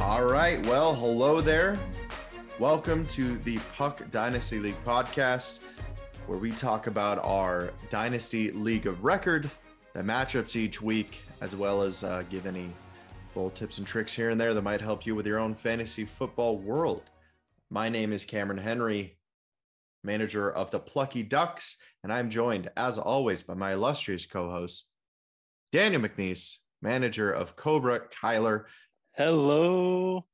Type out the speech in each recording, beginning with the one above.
All right. Well, hello there. Welcome to the Puck Dynasty League podcast, where we talk about our Dynasty League of Record, the matchups each week, as well as uh, give any little tips and tricks here and there that might help you with your own fantasy football world. My name is Cameron Henry, manager of the Plucky Ducks, and I'm joined, as always, by my illustrious co host, Daniel McNeese, manager of Cobra Kyler. Hello.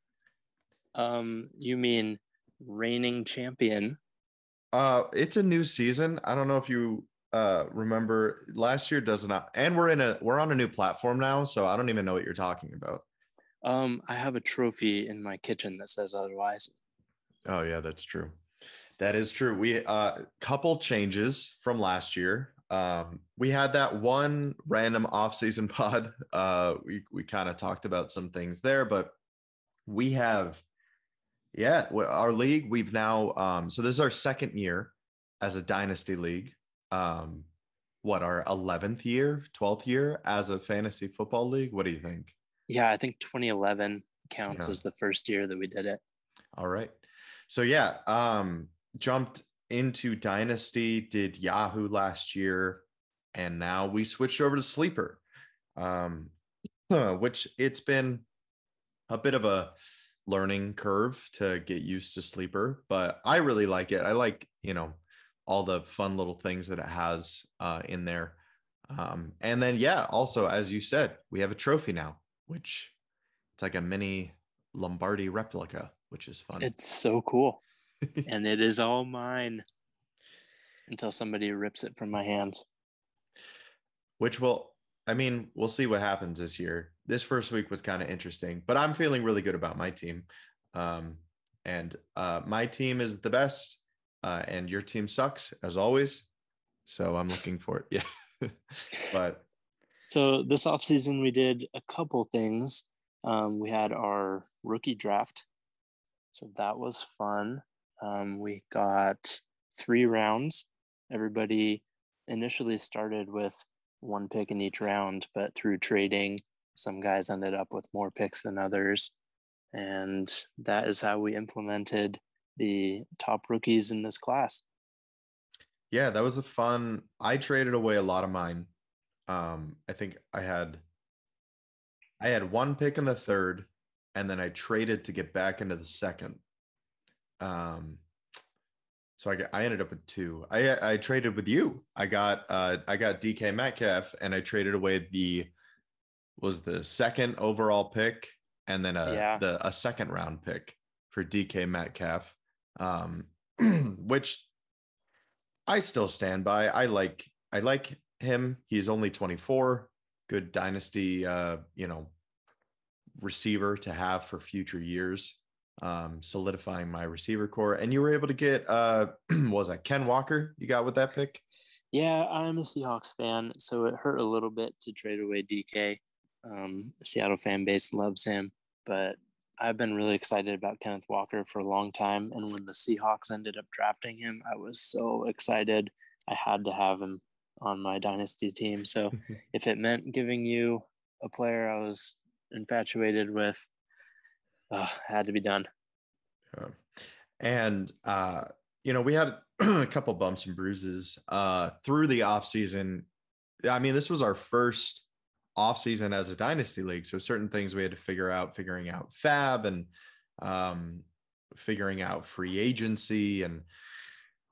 Um, you mean reigning champion? Uh, it's a new season. I don't know if you uh remember last year does not and we're in a we're on a new platform now so i don't even know what you're talking about um i have a trophy in my kitchen that says otherwise oh yeah that's true that is true. We uh couple changes from last year. Um we had that one random off-season pod. Uh we we kind of talked about some things there but we have yeah our league we've now um so this is our second year as a dynasty league. Um what our 11th year 12th year as a fantasy football league? What do you think? Yeah i think 2011 counts yeah. as the first year that we did it. All right. So yeah um jumped into dynasty did yahoo last year and now we switched over to sleeper um which it's been a bit of a learning curve to get used to sleeper but i really like it i like you know all the fun little things that it has uh, in there. Um, and then, yeah, also, as you said, we have a trophy now, which it's like a mini Lombardi replica, which is fun. It's so cool. and it is all mine until somebody rips it from my hands. Which will, I mean, we'll see what happens this year. This first week was kind of interesting, but I'm feeling really good about my team. Um, and uh, my team is the best uh, and your team sucks as always. So I'm looking for it. Yeah. but so this offseason, we did a couple things. Um, we had our rookie draft. So that was fun. Um, we got three rounds. Everybody initially started with one pick in each round, but through trading, some guys ended up with more picks than others. And that is how we implemented the top rookies in this class. Yeah, that was a fun. I traded away a lot of mine. Um, I think I had I had one pick in the third, and then I traded to get back into the second. Um, so I I ended up with two. I I traded with you. I got uh I got DK Metcalf, and I traded away the was the second overall pick, and then a yeah. the a second round pick for DK Metcalf um, which I still stand by. I like I like him. He's only 24. Good dynasty, uh, you know, receiver to have for future years. Um, solidifying my receiver core. And you were able to get uh was that Ken Walker you got with that pick? Yeah, I'm a Seahawks fan, so it hurt a little bit to trade away DK. Um, Seattle fan base loves him, but I've been really excited about Kenneth Walker for a long time. And when the Seahawks ended up drafting him, I was so excited. I had to have him on my dynasty team. So if it meant giving you a player I was infatuated with, uh, had to be done. Yeah. And, uh, you know, we had a couple bumps and bruises uh, through the offseason. I mean, this was our first off season as a dynasty league. So certain things we had to figure out, figuring out fab and um, figuring out free agency and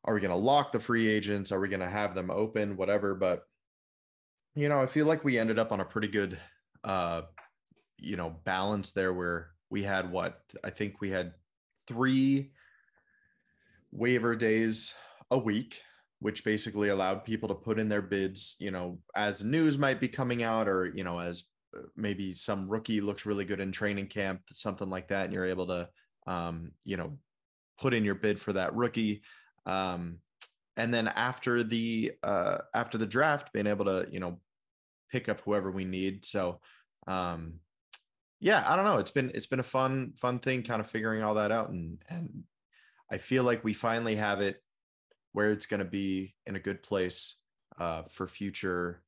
are we going to lock the free agents? Are we going to have them open? Whatever. But you know, I feel like we ended up on a pretty good uh, you know, balance there where we had what I think we had three waiver days a week which basically allowed people to put in their bids, you know, as news might be coming out or, you know, as uh, maybe some rookie looks really good in training camp, something like that. And you're able to, um, you know, put in your bid for that rookie. Um, and then after the, uh, after the draft, being able to, you know, pick up whoever we need. So, um, yeah, I don't know. It's been, it's been a fun, fun thing kind of figuring all that out and, and I feel like we finally have it where it's going to be in a good place uh, for future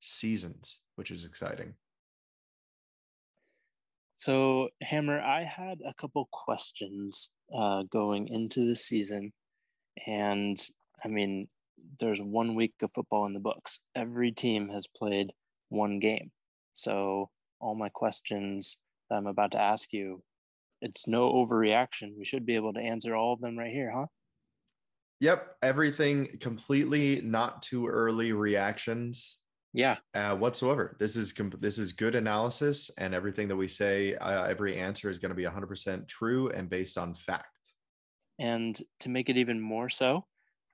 seasons, which is exciting. So, Hammer, I had a couple questions uh, going into the season. And I mean, there's one week of football in the books. Every team has played one game. So, all my questions that I'm about to ask you, it's no overreaction. We should be able to answer all of them right here, huh? Yep, everything completely not too early reactions. Yeah, uh, whatsoever. This is this is good analysis, and everything that we say, uh, every answer is going to be 100% true and based on fact. And to make it even more so,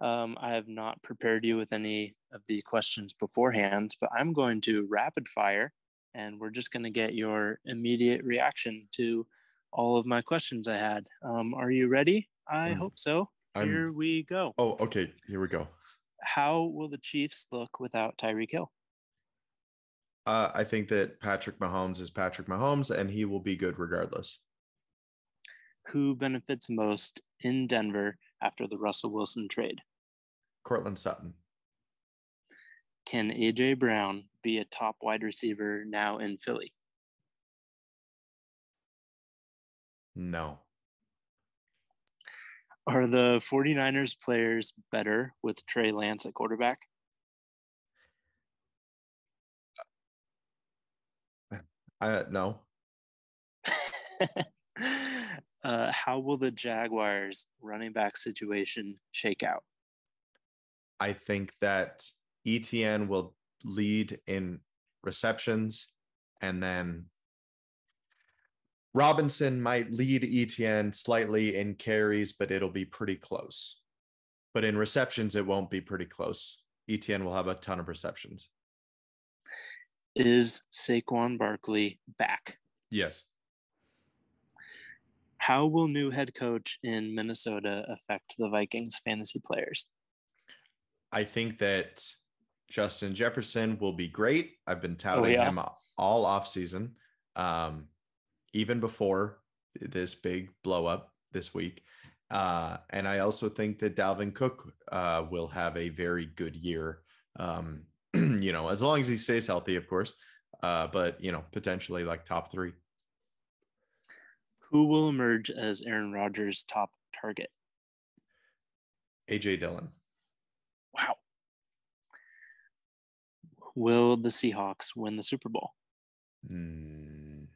um, I have not prepared you with any of the questions beforehand, but I'm going to rapid fire, and we're just going to get your immediate reaction to all of my questions I had. Um, are you ready? I mm. hope so. I'm, Here we go. Oh, okay. Here we go. How will the Chiefs look without Tyreek Hill? Uh, I think that Patrick Mahomes is Patrick Mahomes, and he will be good regardless. Who benefits most in Denver after the Russell Wilson trade? Courtland Sutton. Can AJ Brown be a top wide receiver now in Philly? No. Are the 49ers players better with Trey Lance at quarterback? Uh, no. uh, how will the Jaguars running back situation shake out? I think that ETN will lead in receptions and then Robinson might lead ETN slightly in carries, but it'll be pretty close. But in receptions, it won't be pretty close. ETN will have a ton of receptions. Is Saquon Barkley back? Yes. How will new head coach in Minnesota affect the Vikings fantasy players? I think that Justin Jefferson will be great. I've been touting oh, yeah. him all off season. Um, even before this big blow up this week. Uh, and I also think that Dalvin Cook uh, will have a very good year. Um, you know, as long as he stays healthy, of course. Uh, but you know, potentially like top three. Who will emerge as Aaron Rodgers' top target? AJ Dillon. Wow. Will the Seahawks win the Super Bowl? Mm.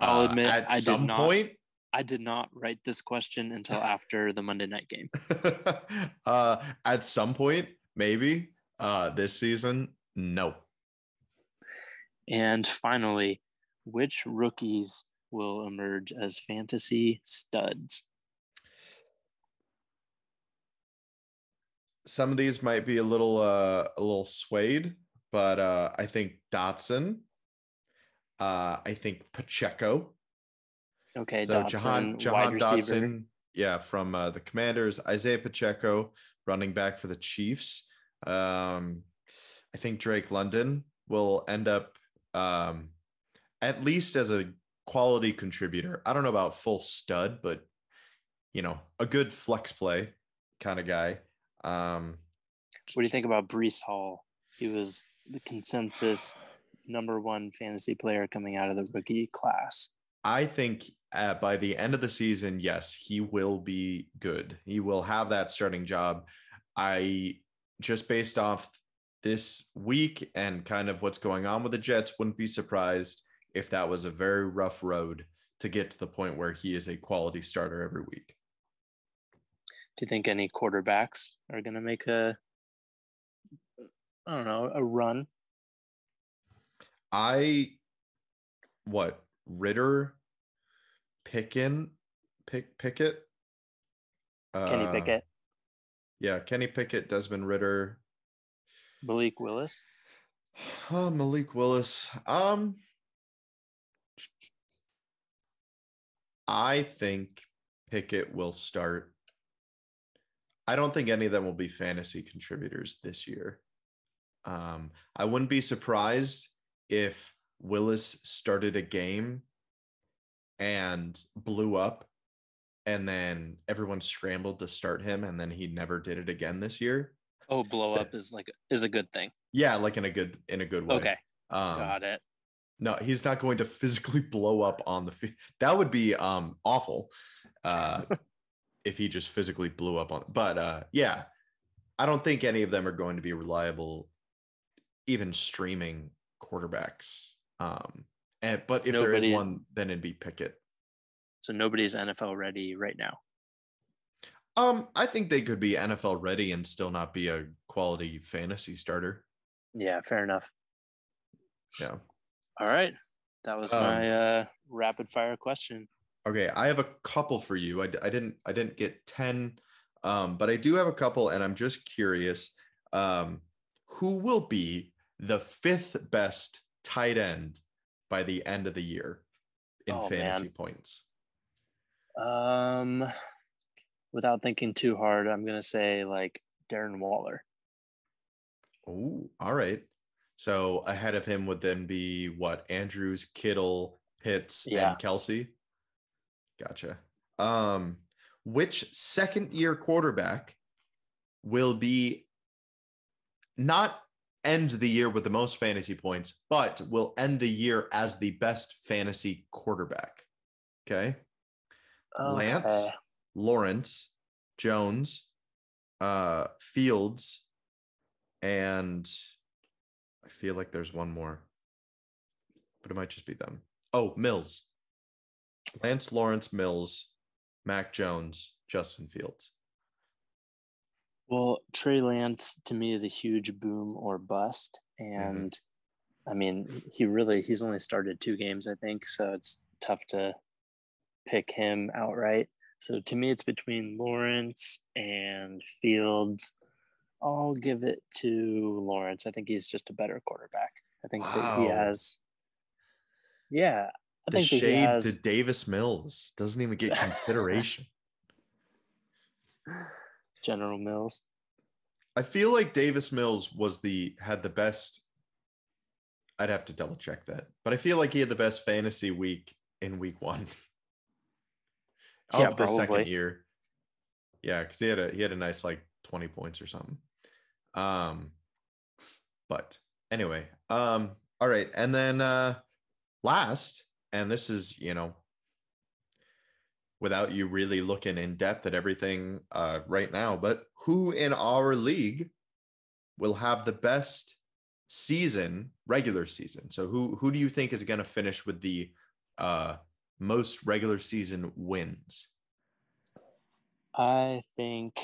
I'll uh, admit, uh, I did not. Point, I did not write this question until after the Monday night game. uh, at some point, maybe. Uh, this season, no. And finally, which rookies will emerge as fantasy studs? Some of these might be a little uh, a little swayed, but uh, I think Dotson uh, I think Pacheco. Okay, so Dotson, Jahan, Jahan Dotson, yeah, from uh, the Commanders. Isaiah Pacheco, running back for the Chiefs. Um, I think Drake London will end up um, at least as a quality contributor. I don't know about full stud, but you know, a good flex play kind of guy. Um, what do you think about Breece Hall? He was the consensus number one fantasy player coming out of the rookie class. I think uh, by the end of the season, yes, he will be good. He will have that starting job. I just based off this week and kind of what's going on with the Jets, wouldn't be surprised if that was a very rough road to get to the point where he is a quality starter every week. Do you think any quarterbacks are going to make a, I don't know, a run I what Ridder, Pickin, Pick Pickett, Kenny uh, Pickett. Yeah, Kenny Pickett, Desmond Ridder, Malik Willis. Oh, Malik Willis. Um, I think Pickett will start. I don't think any of them will be fantasy contributors this year. Um, I wouldn't be surprised if Willis started a game and blew up and then everyone scrambled to start him, and then he never did it again this year. Oh, blow up is like is a good thing. Yeah, like in a good in a good way. Okay, Um, got it. No, he's not going to physically blow up on the field. That would be um awful. Uh if he just physically blew up on but uh yeah, I don't think any of them are going to be reliable even streaming quarterbacks. Um and but if there is one, then it'd be Pickett. So nobody's NFL ready right now. Um, I think they could be NFL ready and still not be a quality fantasy starter. Yeah, fair enough. Yeah. All right, that was Um, my uh, rapid fire question. Okay, I have a couple for you. I, I didn't I didn't get 10 um but I do have a couple and I'm just curious um who will be the fifth best tight end by the end of the year in Oh, fantasy man. points. Um, without thinking too hard, I'm gonna say like Darren Waller. Oh, all right. So ahead of him would then be what Andrews, Kittle, Pitts, Yeah. and Kelce. Gotcha. Um, which second year quarterback will be not end the year with the most fantasy points, but will end the year as the best fantasy quarterback? Okay. Lance, Lawrence, Jones, uh, Fields, and I feel like there's one more, but it might just be them. Oh, Mills, Lance, Lawrence, Mills, Mac Jones, Justin Fields. Well, Trey Lance to me is a huge boom or bust, and I mean he really he's only started two games I think, so it's tough to pick him outright. So to me, it's between Lawrence and Fields. I'll give it to Lawrence. I think he's just a better quarterback. I think that he has. Yeah, I The think shade has. to Davis Mills doesn't even get consideration. General Mills. I feel like Davis Mills was the had the best. I'd have to double check that, but I feel like he had the best fantasy week in week one Yeah, of the second year. Yeah, because he had a he had a nice like twenty points or something. Um, but anyway, um, all right, and then uh, last, and this is you know without you really looking in depth at everything uh, right now, but who in our league will have the best season, regular season? So who who do you think is going to finish with the uh, most regular season wins? I think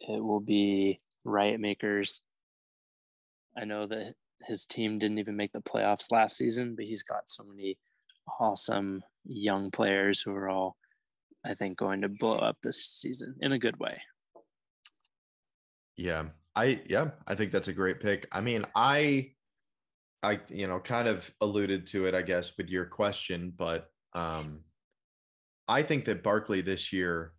it will be Riot Makers. I know that his team didn't even make the playoffs last season, but he's got so many awesome young players who are all, I think, going to blow up this season in a good way. Yeah, I yeah, I think that's a great pick. I mean, I I you know kind of alluded to it, I guess, with your question, but um I think that Barkley this year,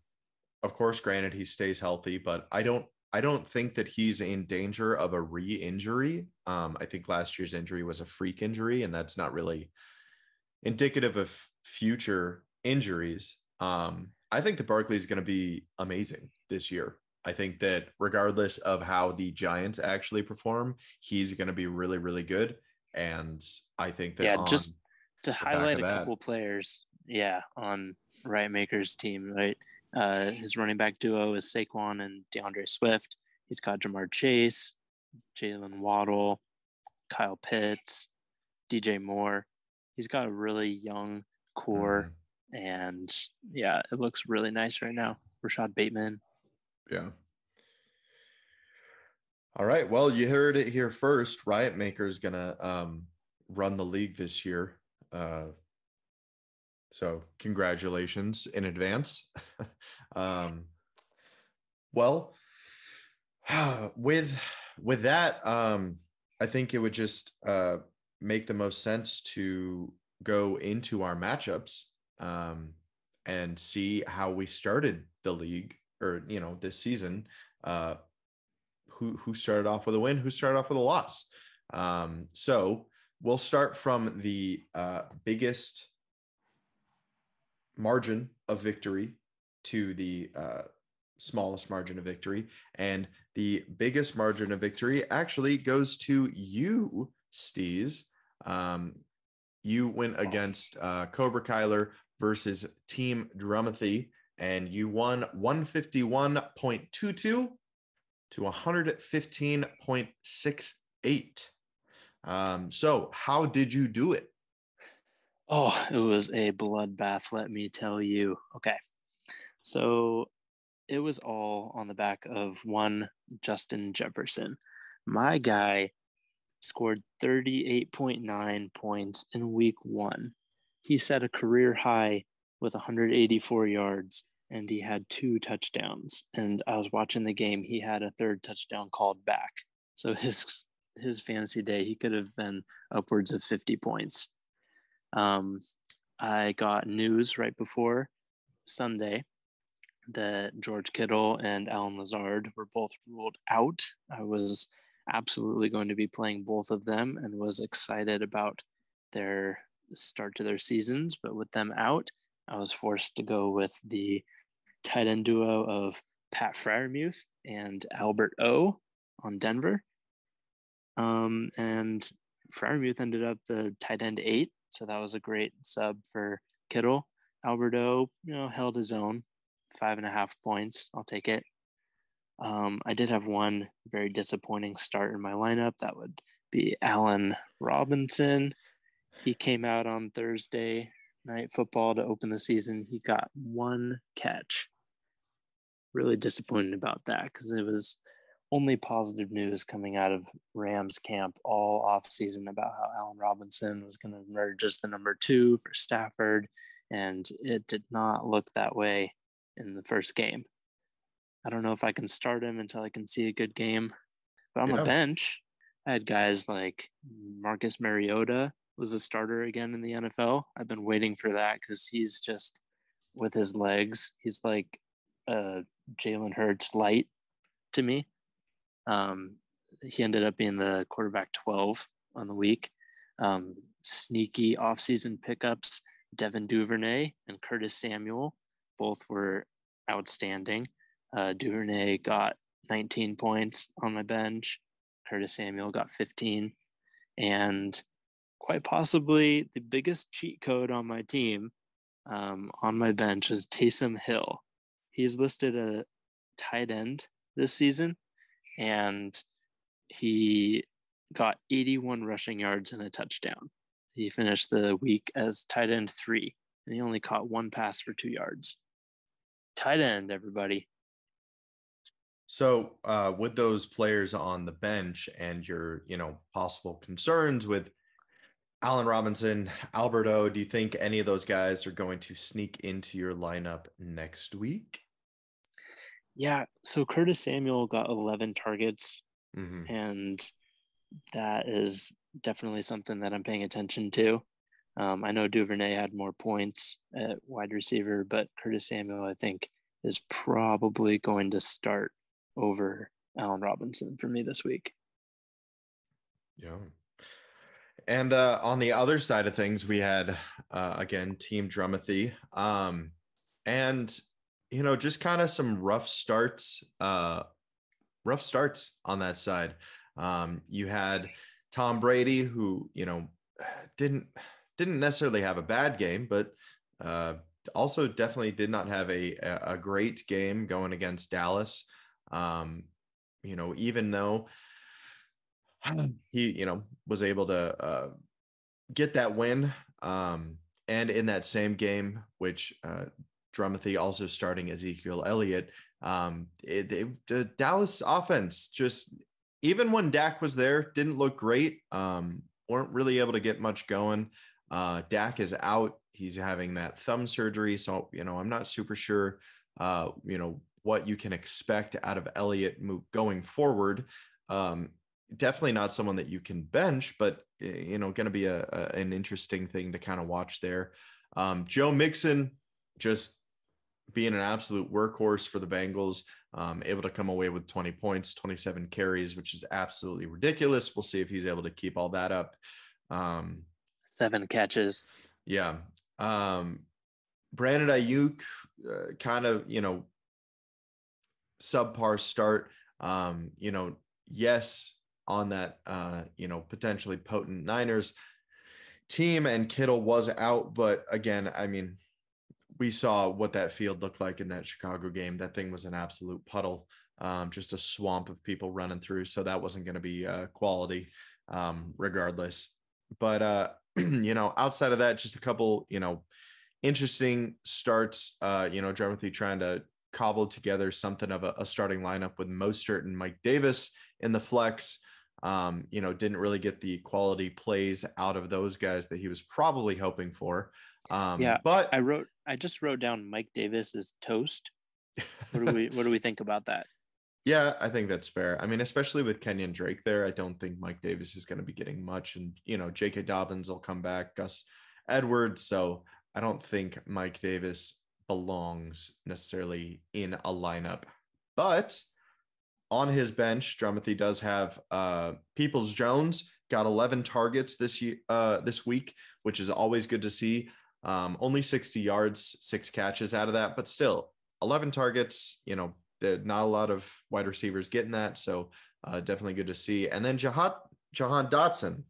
of course, granted he stays healthy, but I don't I don't think that he's in danger of a re-injury. Um, I think last year's injury was a freak injury, and that's not really indicative of future injuries. Um, I think that Barkley is going to be amazing this year. I think that regardless of how the Giants actually perform, he's going to be really, really good. And I think that Yeah, just to highlight a that. couple players, yeah, on Riot Makers team, right? Uh, his running back duo is Saquon and DeAndre Swift. He's got Ja'Marr Chase, Jaylen Waddle, Kyle Pitts, DJ Moore. He's got a really young core, Mhm. and yeah, it looks really nice right now. Rashod Bateman. Yeah. All right. Well, you heard it here first. Riot Maker is gonna um, run the league this year. Uh, so congratulations in advance. um, well, with with that, um, I think it would just uh, make the most sense to go into our matchups um, and see how we started the league or you know this season. Uh, who who started off with a win? Who started off with a loss? Um, so we'll start from the uh, biggest margin of victory to the uh, smallest margin of victory. And the biggest margin of victory actually goes to you, Steez. Um, you went against uh, Cobra Kyler versus Team Drumathy, and you won 151.22 to 115.68. Um, so, how did you do it? Oh, it was a bloodbath, let me tell you. Okay. So it was all on the back of one Justin Jefferson. My guy scored 38.9 points in week one. He set a career high with 184 yards and he had two touchdowns. And I was watching the game, he had a third touchdown called back. So his his fantasy day, he could have been upwards of 50 points. Um, I got news right before Sunday that George Kittle and Allen Lazard were both ruled out. I was absolutely going to be playing both of them and was excited about their start to their seasons. But with them out, I was forced to go with the tight end duo of Pat Freiermuth and Albert O on Denver. Um, and Freiermuth ended up the tight end eight, so that was a great sub for Kittle. Albert O, you know, held his own, five and a half points. I'll take it. Um, I did have one very disappointing start in my lineup. That would be Allen Robinson. He came out on Thursday night football to open the season. He got one catch. Really disappointed about that because it was only positive news coming out of Rams camp all offseason about how Allen Robinson was going to emerge as the number two for Stafford, and it did not look that way in the first game. I don't know if I can start him until I can see a good game. But on yeah. the bench, I had guys like Marcus Mariota was a starter again in the NFL. I've been waiting for that because he's just with his legs, he's like a Jalen Hurts light to me. Um, he ended up being the quarterback 12 on the week. Um, sneaky offseason pickups, Devin Duvernay and Curtis Samuel both were outstanding. Uh, Duvernay got 19 points on my bench. Curtis Samuel got 15. And quite possibly the biggest cheat code on my team um, on my bench is Taysom Hill. He's listed a tight end this season, and he got 81 rushing yards and a touchdown. He finished the week as tight end three, and he only caught one pass for two yards. Tight end, everybody. So, uh, with those players on the bench and your, you know, possible concerns with Allen Robinson, Albert O, do you think any of those guys are going to sneak into your lineup next week? Yeah. So Curtis Samuel got 11 targets, mm-hmm. and that is definitely something that I'm paying attention to. Um, I know Duvernay had more points at wide receiver, but Curtis Samuel, I think, is probably going to start over Allen Robinson for me this week. Yeah. And uh, on the other side of things, we had uh, again Team Drumathy, um, and you know just kind of some rough starts, uh, rough starts on that side. Um, you had Tom Brady, who you know didn't didn't necessarily have a bad game, but uh, also definitely did not have a a great game going against Dallas. Um, you know, even though he, you know, was able to uh, get that win. Um, and in that same game, which uh, Drumathy also starting Ezekiel Elliott, um, it, it, the Dallas offense just even when Dak was there, didn't look great. Um, weren't really able to get much going. Uh, Dak is out. He's having that thumb surgery, so you know I'm not super sure. Uh, you know what you can expect out of Elliott going forward. Um, definitely not someone that you can bench, but you know, going to be a, a, an interesting thing to kind of watch there. Um, Joe Mixon just being an absolute workhorse for the Bengals, um, able to come away with 20 points, 27 carries, which is absolutely ridiculous. We'll see if he's able to keep all that up. Um, Seven catches. Yeah. Um, Brandon Aiyuk uh, kind of, you know, subpar start. Um, you know, yes, on that, uh, you know, potentially potent Niners team, and Kittle was out. But again, I mean, we saw what that field looked like in that Chicago game. That thing was an absolute puddle, um, just a swamp of people running through. So that wasn't going to be uh, quality, um, regardless. But uh, you know, outside of that, just a couple, you know, interesting starts. Uh, you know, Jeremy trying to cobble together something of a, a starting lineup with Mostert and Mike Davis in the flex. Um, you know, didn't really get the quality plays out of those guys that he was probably hoping for. Um, yeah, but I wrote, I just wrote down Mike Davis is toast. What do we, what do we think about that? Yeah, I think that's fair. I mean, especially with Kenyan Drake there, I don't think Mike Davis is going to be getting much. And, you know, J.K. Dobbins will come back, Gus Edwards. So I don't think Mike Davis belongs necessarily in a lineup. But on his bench, Drumathy does have uh, Peoples Jones got 11 targets this year, uh, this week, which is always good to see. Um, only 60 yards, six catches out of that, but still 11 targets. You know, not a lot of wide receivers getting that, so uh, definitely good to see. And then Jahan Jahan Dotson,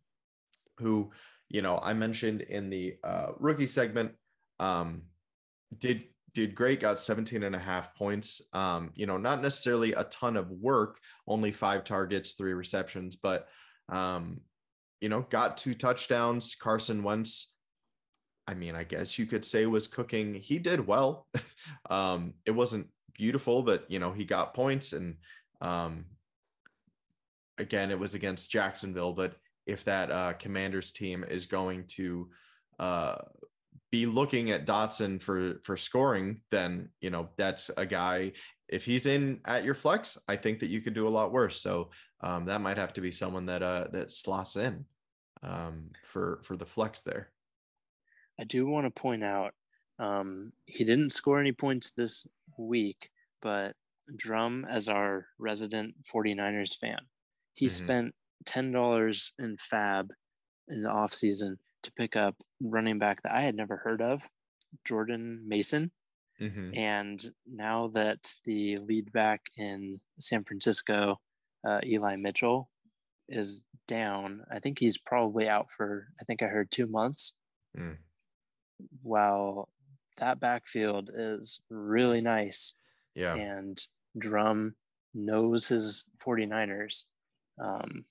who you know I mentioned in the uh, rookie segment, um, did did great got 17 and a half points. Um you know not necessarily a ton of work only five targets three receptions but um you know got two touchdowns carson wentz. I mean i guess you could say was cooking. He did well. Um it wasn't beautiful, but you know, he got points and um again it was against Jacksonville, but if that uh commanders team is going to uh be looking at Dotson for for scoring, then you know that's a guy. If he's in at your flex, I think that you could do a lot worse. So um, that might have to be someone that uh that slots in um, for for the flex there. I do want to point out um, he didn't score any points this week, but Drum, as our resident 49ers fan, he mm-hmm. spent $10 in fab in the offseason to pick up running back that I had never heard of, Jordan Mason. Mm-hmm. And now that the lead back in San Francisco, uh, Eli Mitchell, is down, I think he's probably out for, I think I heard two months. Mm. While that backfield is really nice. Yeah. And Drum knows his 49ers. Um,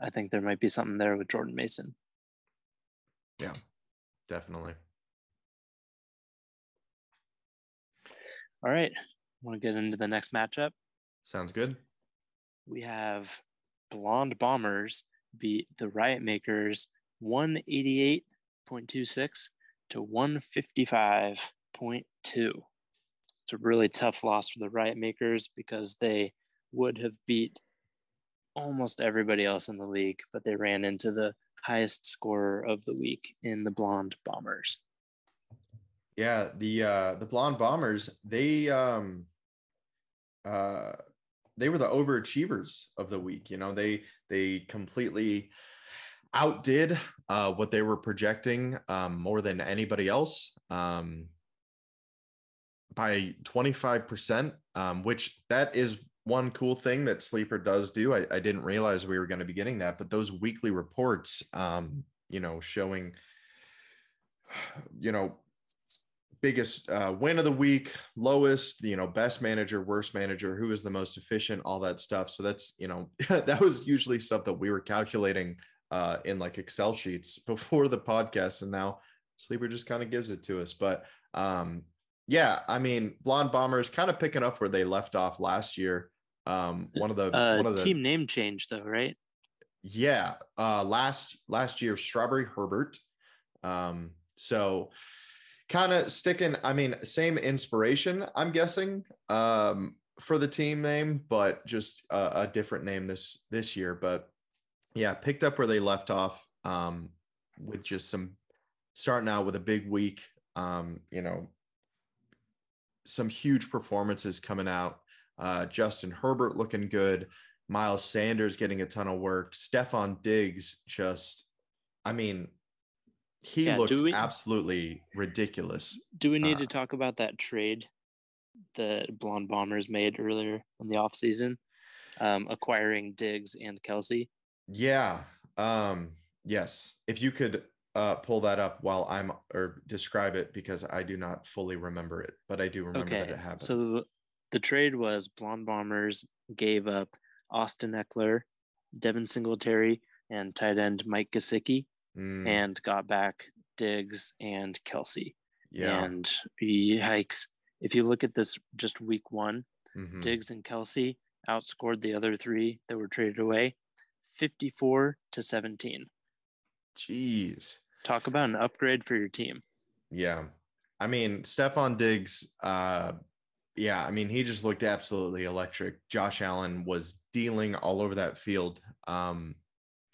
I think there might be something there with Jordan Mason. Yeah, definitely. All right. Want to get into the next matchup? Sounds good. We have Blonde Bombers beat the Riot Makers 188.26 to 155.2. It's a really tough loss for the Riot Makers because they would have beat almost everybody else in the league, but they ran into the highest scorer of the week in the Blonde Bombers. Yeah, the uh the Blonde Bombers, they um uh they were the overachievers of the week. You know, they they completely outdid uh, what they were projecting um, more than anybody else um, by 25%, um, which that is one cool thing that Sleeper does do. I, I didn't realize we were going to be getting that, but those weekly reports, um, you know, showing, you know, biggest uh, win of the week, lowest, you know, best manager, worst manager, who is the most efficient, all that stuff. So that's, you know, that was usually stuff that we were calculating uh, in like Excel sheets before the podcast, and now Sleeper just kind of gives it to us. But um, yeah, I mean, Blonde Bombers kind of picking up where they left off last year. Um, one of the uh, one of the team name change though, right? Yeah, uh, last last year Strawberry Herbert. Um, so kind of sticking. I mean, same inspiration. I'm guessing um, for the team name, but just a, a different name this this year. But yeah, picked up where they left off um, with just some starting out with a big week. Um, you know, some huge performances coming out. Uh, Justin Herbert looking good. Miles Sanders getting a ton of work. Stefon Diggs just, I mean, he Yeah, looked we- absolutely ridiculous. Do we need Uh, to talk about that trade that Blonde Bombers made earlier in the offseason, um, acquiring Diggs and Kelce? Yeah. Um, yes. If you could uh pull that up while I'm or describe it because I do not fully remember it, but I do remember that it happened. so the, trade was Blonde Bombers gave up Austin Ekeler, Devin Singletary, and tight end Mike Gesicki, Mm, and got back Diggs and Kelce. yeah. And yikes. If you look at this just week one, mhm. Diggs and Kelce outscored the other three that were traded away 54 to 17. Jeez. Talk about an upgrade for your team. Yeah. I mean, Stefon Diggs, uh, yeah, I mean, he just looked absolutely electric. Josh Allen was dealing all over that field, um,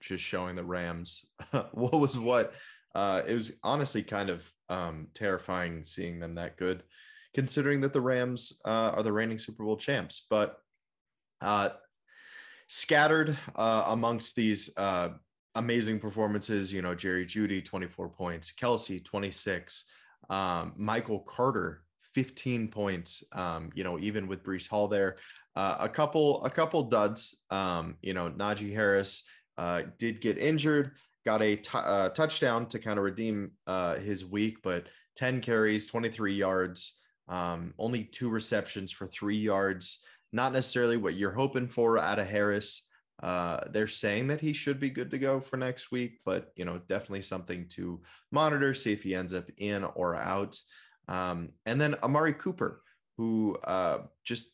just showing the Rams what was what. Uh, it was honestly kind of um, terrifying seeing them that good, considering that the Rams uh, are the reigning Super Bowl champs. But uh, scattered uh, amongst these uh, amazing performances, you know, Jerry Jeudy, 24 points, Kelce, 26, um, Michael Carter, 15 points, um, you know, even with Breece Hall there. Uh, a couple, a couple duds, um, you know, Najee Harris uh, did get injured, got a t- uh, touchdown to kind of redeem uh, his week, but 10 carries, 23 yards, um, only two receptions for three yards. Not necessarily what you're hoping for out of Harris. Uh, they're saying that he should be good to go for next week, but you know, definitely something to monitor, see if he ends up in or out. Um, and then Amari Cooper, who uh, just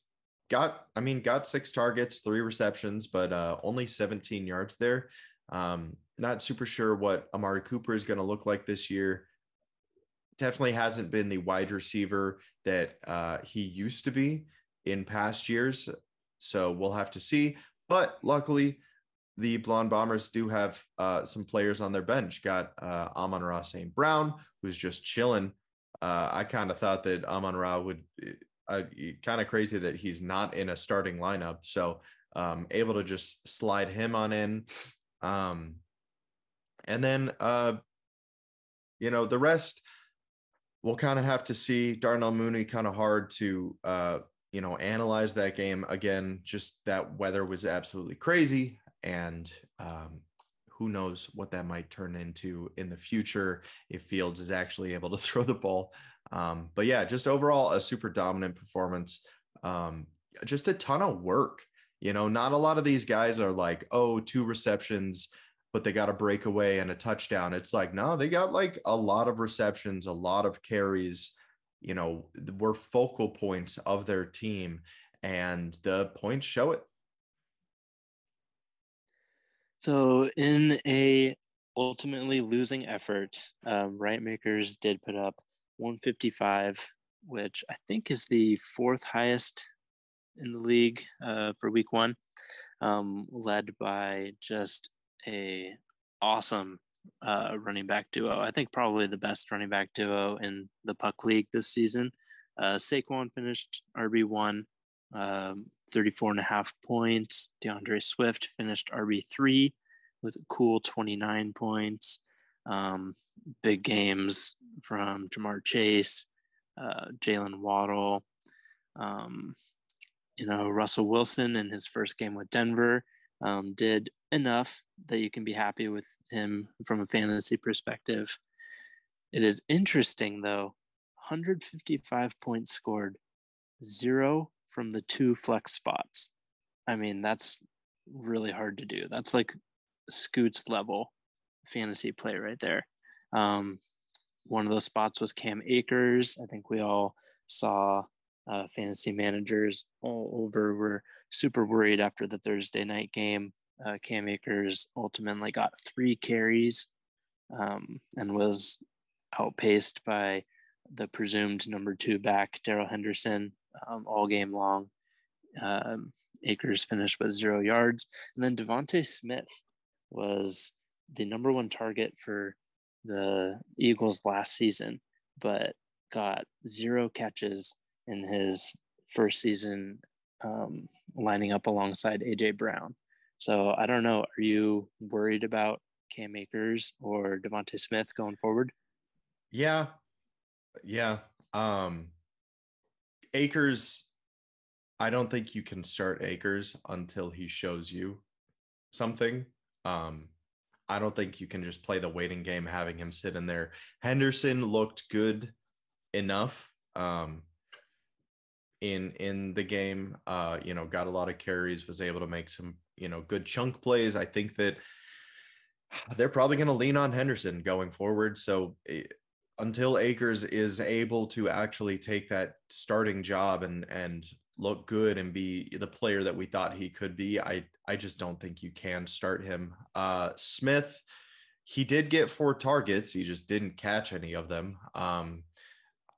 got, I mean, got six targets, three receptions, but uh, only 17 yards there. Um, not super sure what Amari Cooper is going to look like this year. Definitely hasn't been the wide receiver that uh, he used to be in past years. So we'll have to see. But luckily, the Blonde Bombers do have uh, some players on their bench. Got uh, Amon Ra St. Brown, who's just chilling. Uh, I kind of thought that Amon Ra would, uh, kind of crazy that he's not in a starting lineup. So um, able to just slide him on in. Um, and then, uh, you know, the rest we'll kind of have to see. Darnell Mooney kind of hard to, uh, you know, analyze that game again. Just that weather was absolutely crazy, and um, who knows what that might turn into in the future if Fields is actually able to throw the ball. Um, but yeah, just overall a super dominant performance. Um, just a ton of work. You know, not a lot of these guys are like, oh, two receptions, but they got a breakaway and a touchdown. It's like, no, they got like a lot of receptions, a lot of carries, you know, were focal points of their team. And the points show it. So in a ultimately losing effort, um, Riot Makers did put up 155, which I think is the fourth highest in the league uh, for week one, um, led by just a awesome uh, running back duo. I think probably the best running back duo in the Puck League this season. Uh, Saquon finished RB1, um, 34 and a half points. DeAndre Swift finished RB3 with a cool 29 points. Um, big games from Ja'Marr Chase, uh, Jaylen Waddle, um, you know, Russell Wilson in his first game with Denver um, did enough that you can be happy with him from a fantasy perspective. It is interesting though, 155 points scored, zero from the two flex spots. I mean, that's really hard to do. That's like Scoots level fantasy play right there. Um, one of those spots was Cam Akers. I think we all saw uh, fantasy managers all over were super worried after the Thursday night game. Uh, Cam Akers ultimately got three carries um, and was outpaced by the presumed number two back, Darrell Henderson, um, all game long. Um, Akers finished with zero yards. And then DeVonta Smith was the number one target for the Eagles last season, but got zero catches in his first season um, lining up alongside AJ Brown. So I don't know. Are you worried about Cam Akers or DeVonta Smith going forward? Yeah. Yeah. Um Akers, I don't think you can start Akers until he shows you something. Um, I don't think you can just play the waiting game having him sit in there. Henderson looked good enough. Um, in in the game. Uh, you know, got a lot of carries, was able to make some, you know, good chunk plays. I think that they're probably going to lean on Henderson going forward. So eh, until Akers is able to actually take that starting job and and look good and be the player that we thought he could be, I I just don't think you can start him. Uh, Smith, he did get four targets, he just didn't catch any of them. Um,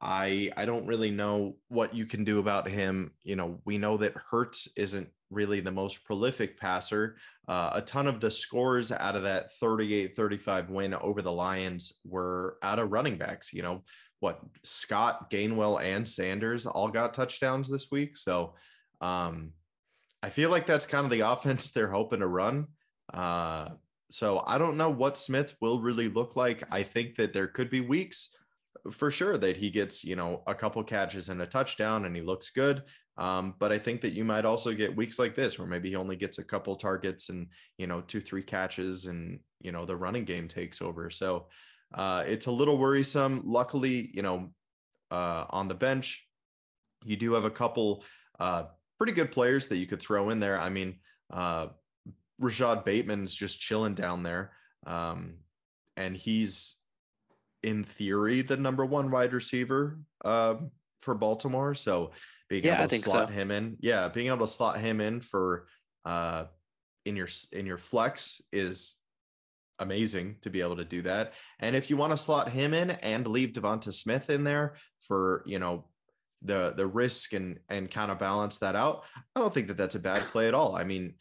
I I don't really know what you can do about him. You know, we know that Hurts isn't really the most prolific passer. Uh, a ton of the scores out of that 38-35 win over the Lions were out of running backs. You know, what Scott, Gainwell, and Sanders all got touchdowns this week. So um, I feel like that's kind of the offense they're hoping to run. Uh, so I don't know what Smith will really look like. I think that there could be weeks for sure that he gets, you know, a couple catches and a touchdown and he looks good. Um, but I think that you might also get weeks like this where maybe he only gets a couple targets and, you know, two, three catches and, you know, the running game takes over. So uh, it's a little worrisome. Luckily, you know, uh, on the bench, you do have a couple uh, pretty good players that you could throw in there. I mean, uh, Rashod Bateman's just chilling down there. Um, and he's in theory the number one wide receiver uh, for Baltimore. So being yeah, able to slot so. him in, yeah, being able to slot him in for uh, in your in your flex is amazing to be able to do that. And if you want to slot him in and leave DeVonta Smith in there for you know the the risk and and kind of balance that out, I don't think that that's a bad play at all. I mean,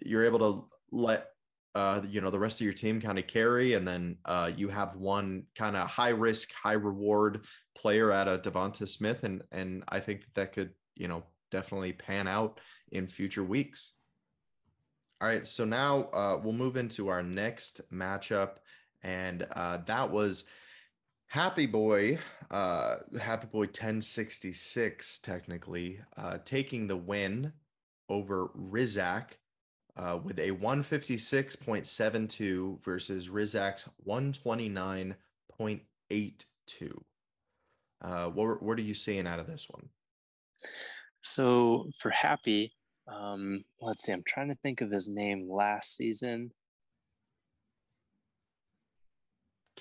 you're able to let uh, you know, the rest of your team kind of carry, and then uh, you have one kind of high risk, high reward player at a DeVonta Smith, and and I think that that could, you know, definitely pan out in future weeks. All right, so now uh, we'll move into our next matchup, and uh, that was Happy Boy, uh, Happy Boy 1066, technically, uh, taking the win over Rizak uh, with a 156.72 versus Rizak's 129.82. Uh, what, what are you seeing out of this one? So for Happy, um, let's see, I'm trying to think of his name last season.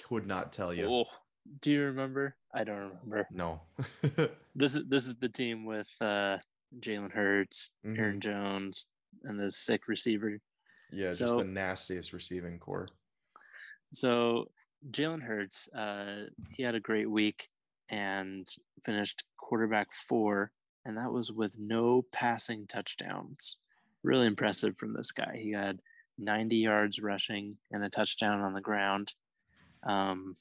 Could not tell you. Oh, do you remember? I don't remember. No. this is this is the team with uh, Jalen Hurts, mm-hmm. Aaron Jones, and the sick receiver. Yeah, so, just the nastiest receiving corps. So Jalen Hurts, uh, he had a great week and finished quarterback four, and that was with no passing touchdowns. Really impressive from this guy. He had 90 yards rushing and a touchdown on the ground. Um,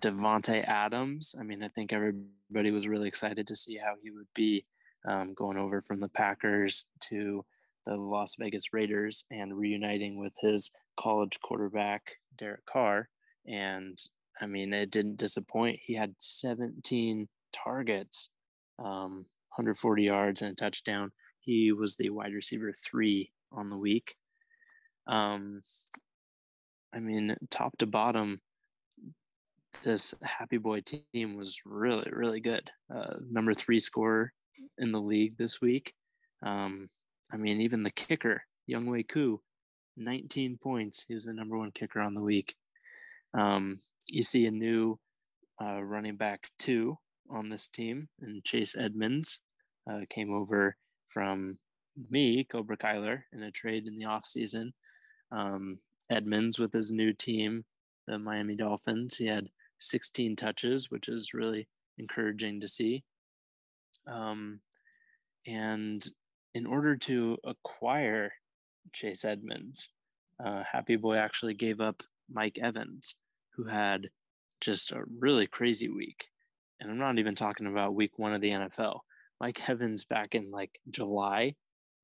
Davante Adams. I mean, I think everybody was really excited to see how he would be um, going over from the Packers to the Las Vegas Raiders and reuniting with his college quarterback, Derek Carr. And I mean, it didn't disappoint. He had 17 targets, um, 140 yards, and a touchdown. He was the wide receiver three on the week. Um, I mean, top to bottom, this Happy Boy team was really, really good. Uh, number three scorer in the league this week. Um, I mean, even the kicker, Younghoe Koo, 19 points. He was the number one kicker on the week. Um, you see a new uh, running back two on this team, and Chase Edmonds uh, came over from me, Cobra Kyler, in a trade in the offseason. Um, Edmonds with his new team, the Miami Dolphins, he had 16 touches, which is really encouraging to see. Um, and in order to acquire Chase Edmonds, uh, Happy Boy actually gave up Mike Evans, who had just a really crazy week. And I'm not even talking about week one of the NFL. Mike Evans back in like July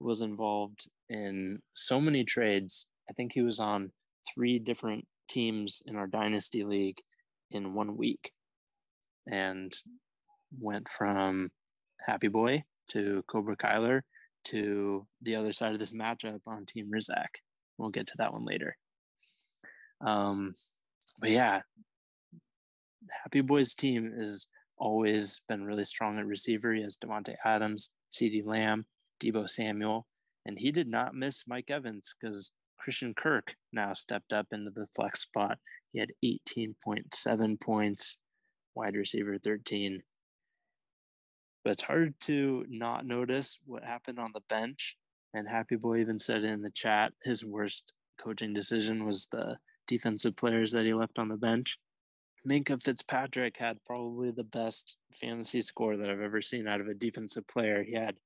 was involved in so many trades. I think he was on three different teams in our dynasty league in one week and went from Happy Boy to Cobra Kyler to the other side of this matchup on Team Rizak. We'll get to that one later. Um, but yeah, Happy Boy's team has always been really strong at receiver. He has Davante Adams, CeeDee Lamb, Deebo Samuel, and he did not miss Mike Evans because Christian Kirk now stepped up into the flex spot. He had 18.7 points, wide receiver 13. But it's hard to not notice what happened on the bench. And Happy Boy even said in the chat his worst coaching decision was the defensive players that he left on the bench. Minkah Fitzpatrick had probably the best fantasy score that I've ever seen out of a defensive player. He had,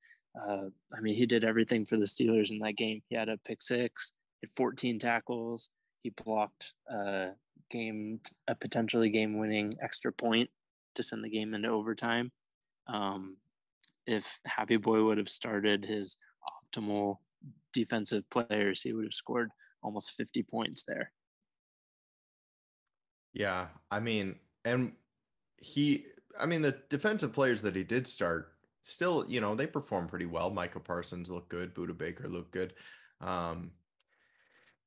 uh, I mean, he did everything for the Steelers in that game. He had a pick six, had 14 tackles. He blocked uh, game a potentially game winning extra point to send the game into overtime. Um, if Happy Boy would have started his optimal defensive players, he would have scored almost 50 points there. Yeah, I mean, and he, I mean, the defensive players that he did start still, you know, they perform pretty well. Micah Parsons looked good. Budda Baker looked good. Um,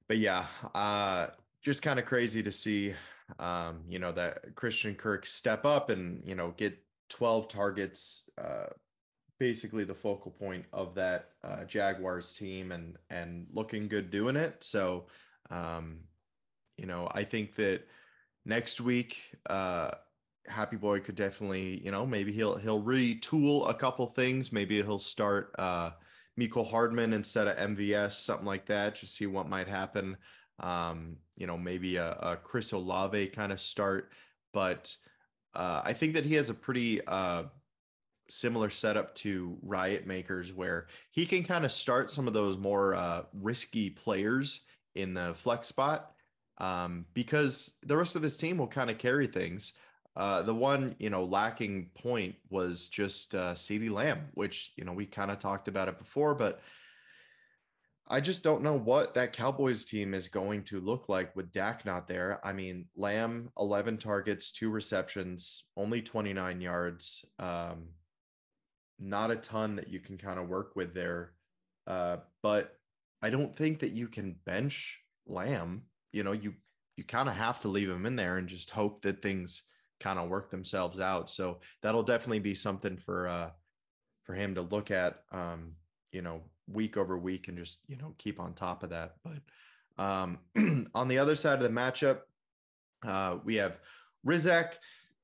but yeah, uh, just kind of crazy to see, um, you know, that Christian Kirk step up and, you know, get 12 targets, uh, basically the focal point of that uh, Jaguars team and, and looking good doing it. So, um, you know, I think that, next week, uh, Happy Boy could definitely, you know, maybe he'll he'll retool a couple things. Maybe he'll start uh Mecole Hardman instead of MVS, something like that, just see what might happen. Um, you know, maybe a, a Chris Olave kind of start. But uh, I think that he has a pretty uh, similar setup to Riot Makers, where he can kind of start some of those more uh, risky players in the flex spot um, because the rest of his team will kind of carry things. Uh, the one, you know, lacking point was just uh, CeeDee Lamb, which, you know, we kind of talked about it before, but I just don't know what that Cowboys team is going to look like with Dak not there. I mean, Lamb, 11 targets, two receptions, only 29 yards. Um, not a ton that you can kind of work with there. Uh, but I don't think that you can bench Lamb you know, you you kind of have to leave him in there and just hope that things kind of work themselves out. So that'll definitely be something for uh for him to look at um, you know, week over week and just, you know, keep on top of that. But um on the other side of the matchup, uh we have Rizak,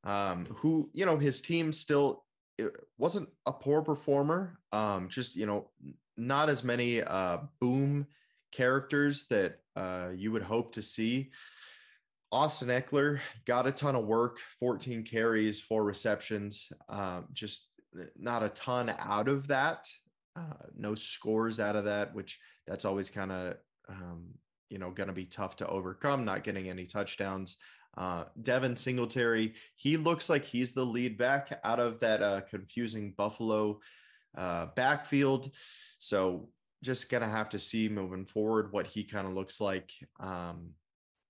um, who, you know, his team still it wasn't a poor performer. Um, just, you know, not as many uh boom characters that uh, you would hope to see. Austin Ekeler got a ton of work, 14 carries, four receptions, um, just not a ton out of that. Uh, no scores out of that, which that's always kind of, um, you know, going to be tough to overcome, not getting any touchdowns. Uh, Devin Singletary, he looks like he's the lead back out of that uh, confusing Buffalo uh, backfield. So just gonna have to see moving forward what he kind of looks like. Um,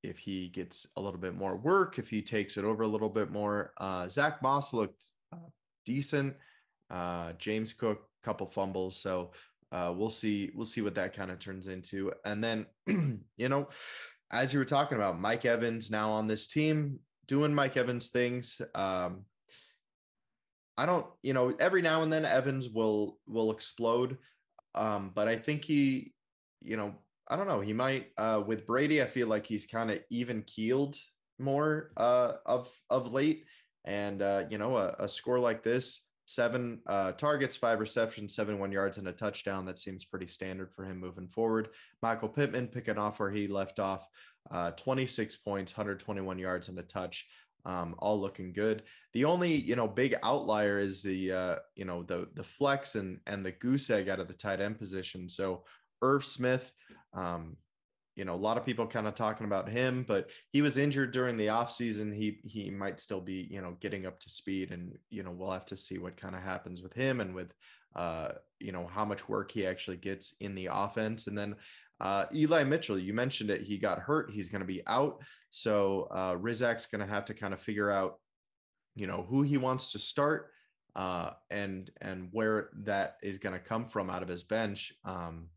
if he gets a little bit more work, if he takes it over a little bit more. Uh, Zach Moss looked uh, decent. Uh, James Cook, couple fumbles. So uh, we'll see. We'll see what that kind of turns into. And then, you know, as you were talking about, Mike Evans now on this team doing Mike Evans things. Um, I don't, you know, every now and then Evans will will explode. Um, but I think he, you know, I don't know. He might uh, with Brady. I feel like he's kind of even keeled more uh, of of late, and uh, you know, a, a score like this, seven uh, targets, five receptions, seven one yards, and a touchdown. That seems pretty standard for him moving forward. Michael Pittman picking off where he left off, uh, 26 points, 121 yards, and a touch um, all looking good. The only you know big outlier is the uh, you know the the flex and and the goose egg out of the tight end position. So Irv Smith, um, you know a lot of people kind of talking about him, but he was injured during the offseason. He he might still be you know getting up to speed, and you know we'll have to see what kind of happens with him and with uh, you know how much work he actually gets in the offense. And then Uh, Eli Mitchell, you mentioned it. He got hurt. He's going to be out. So uh, Rizak's going to have to kind of figure out, you know, who he wants to start uh, and and where that is going to come from out of his bench. Um,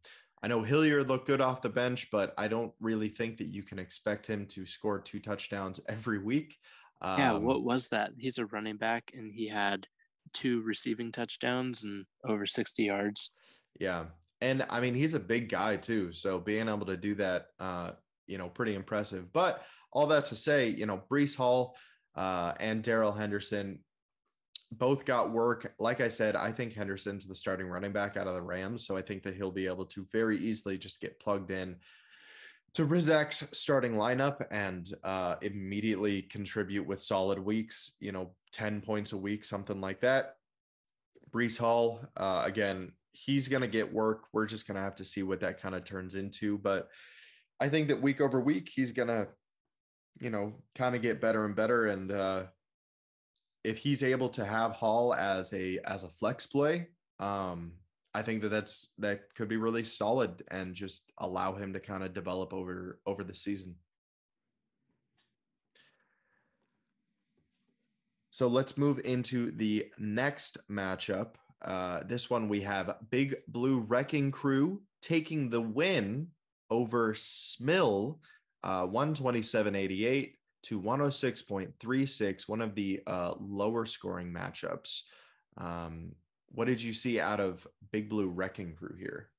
I know Hilliard looked good off the bench, but I don't really think that you can expect him to score two touchdowns every week. Um, yeah, what was that? He's a running back, and he had two receiving touchdowns and over 60 yards. Yeah. And I mean, he's a big guy too. So being able to do that, uh, you know, pretty impressive. But all that to say, you know, Breece Hall uh, and Darrell Henderson both got work. Like I said, I think Henderson's the starting running back out of the Rams. So I think that he'll be able to very easily just get plugged in to Rizak's starting lineup and uh, immediately contribute with solid weeks, you know, 10 points a week, something like that. Breece Hall, uh, again, he's going to get work. We're just going to have to see what that kind of turns into. But I think that week over week, he's going to, you know, kind of get better and better. And uh, if he's able to have Hall as a as a flex play, um, I think that that's that could be really solid and just allow him to kind of develop over over the season. So let's move into the next matchup. Uh, this one we have Big Blue Wrecking Crew taking the win over Smill, uh, 127.88 to 106.36, one of the uh, lower scoring matchups. Um, what did you see out of Big Blue Wrecking Crew here?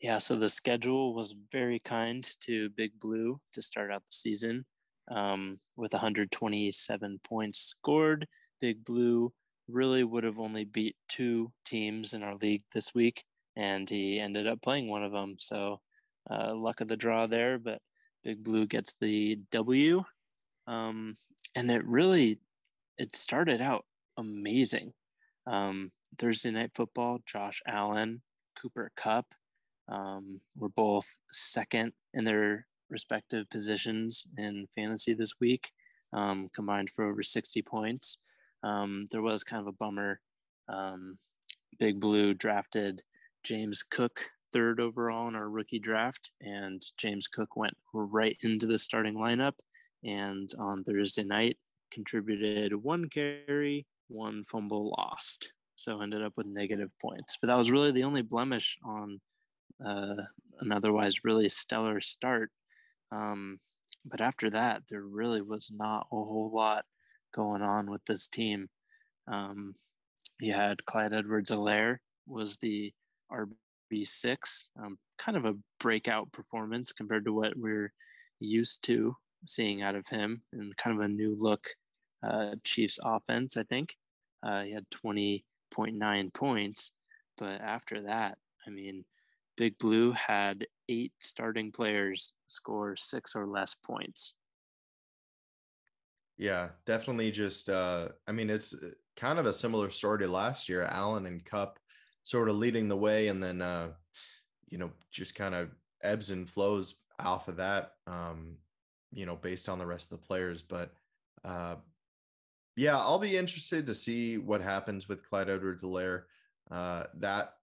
Yeah, so the schedule was very kind to Big Blue to start out the season um, with 127 points scored. Big Blue really would have only beat two teams in our league this week, and he ended up playing one of them. So, uh, luck of the draw there, but Big Blue gets the W. Um, and it really, it started out amazing. Um, Thursday night football, Josh Allen, Cooper Kupp um, were both second in their respective positions in fantasy this week, um, combined for over 60 points. Um, there was kind of a bummer. Um, Big Blue drafted James Cook third overall in our rookie draft, and James Cook went right into the starting lineup. And on Thursday night, contributed one carry, one fumble lost so ended up with negative points. But that was really the only blemish on uh, an otherwise really stellar start. Um, but after that, there really was not a whole lot going on with this team. Um, you had Clyde Edwards-Helaire was the RB6, um, kind of a breakout performance compared to what we're used to seeing out of him and kind of a new look uh, Chiefs offense, I think. Uh, he had 20.9 points. But after that, I mean, Big Blue had eight starting players score six or less points. Yeah, definitely just uh I mean it's uh, kind of a similar story to last year. Allen and Kupp sort of leading the way and then uh you know just kind of ebbs and flows off of that um you know based on the rest of the players but uh yeah, I'll be interested to see what happens with Clyde Edwards-Helaire. Uh, that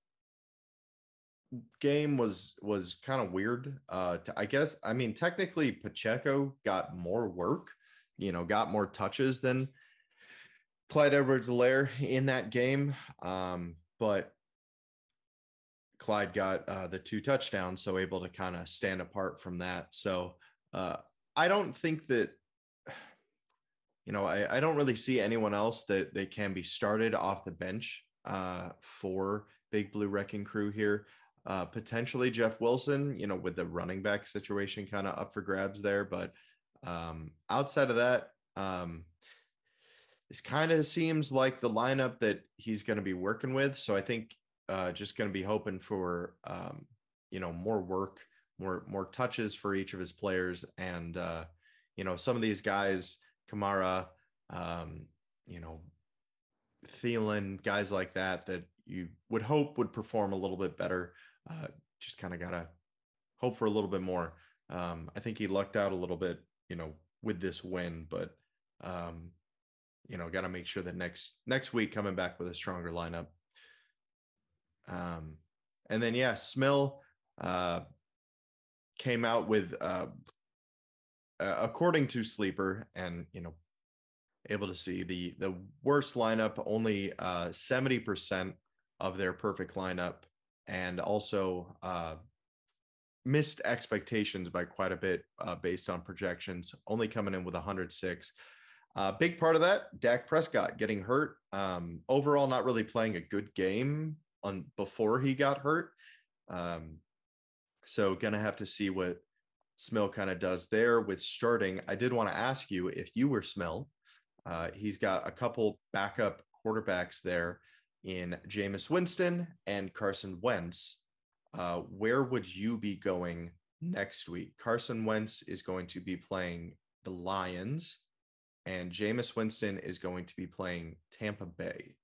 game was was kind of weird. Uh, to, I guess I mean technically Pacheco got more work, you know, got more touches than Clyde Edwards-Helaire in that game. Um, but Clyde got uh, the two touchdowns, so able to kind of stand apart from that. So uh, I don't think that you know, I, I don't really see anyone else that they can be started off the bench uh, for Big Blue Wrecking Crew here. Uh, potentially Jeff Wilson, you know, with the running back situation kind of up for grabs there. But um, outside of that, um, this kind of seems like the lineup that he's going to be working with. So I think uh, just going to be hoping for, um, you know, more work, more more touches for each of his players, and uh, you know, some of these guys Kamara, um, you know, Thielen, guys like that that you would hope would perform a little bit better. Uh, just kind of gotta hope for a little bit more. Um, I think he lucked out a little bit, you know, with this win, but um, you know, got to make sure that next next week coming back with a stronger lineup. Um, and then yeah, Smill, uh, came out with, uh, according to Sleeper, and you know, able to see the the worst lineup. Only uh, seventy percent of their perfect lineup, and also uh, missed expectations by quite a bit uh, based on projections. Only coming in with 106. Uh, big part of that, Dak Prescott getting hurt. Um, overall, not really playing a good game on before he got hurt. Um, so gonna have to see what Smell kind of does there with starting. I did want to ask you if you were Smell. Uh, he's got a couple backup quarterbacks there in Jameis Winston and Carson Wentz. Uh, where would you be going next week? Carson Wentz is going to be playing the Lions and Jameis Winston is going to be playing Tampa Bay.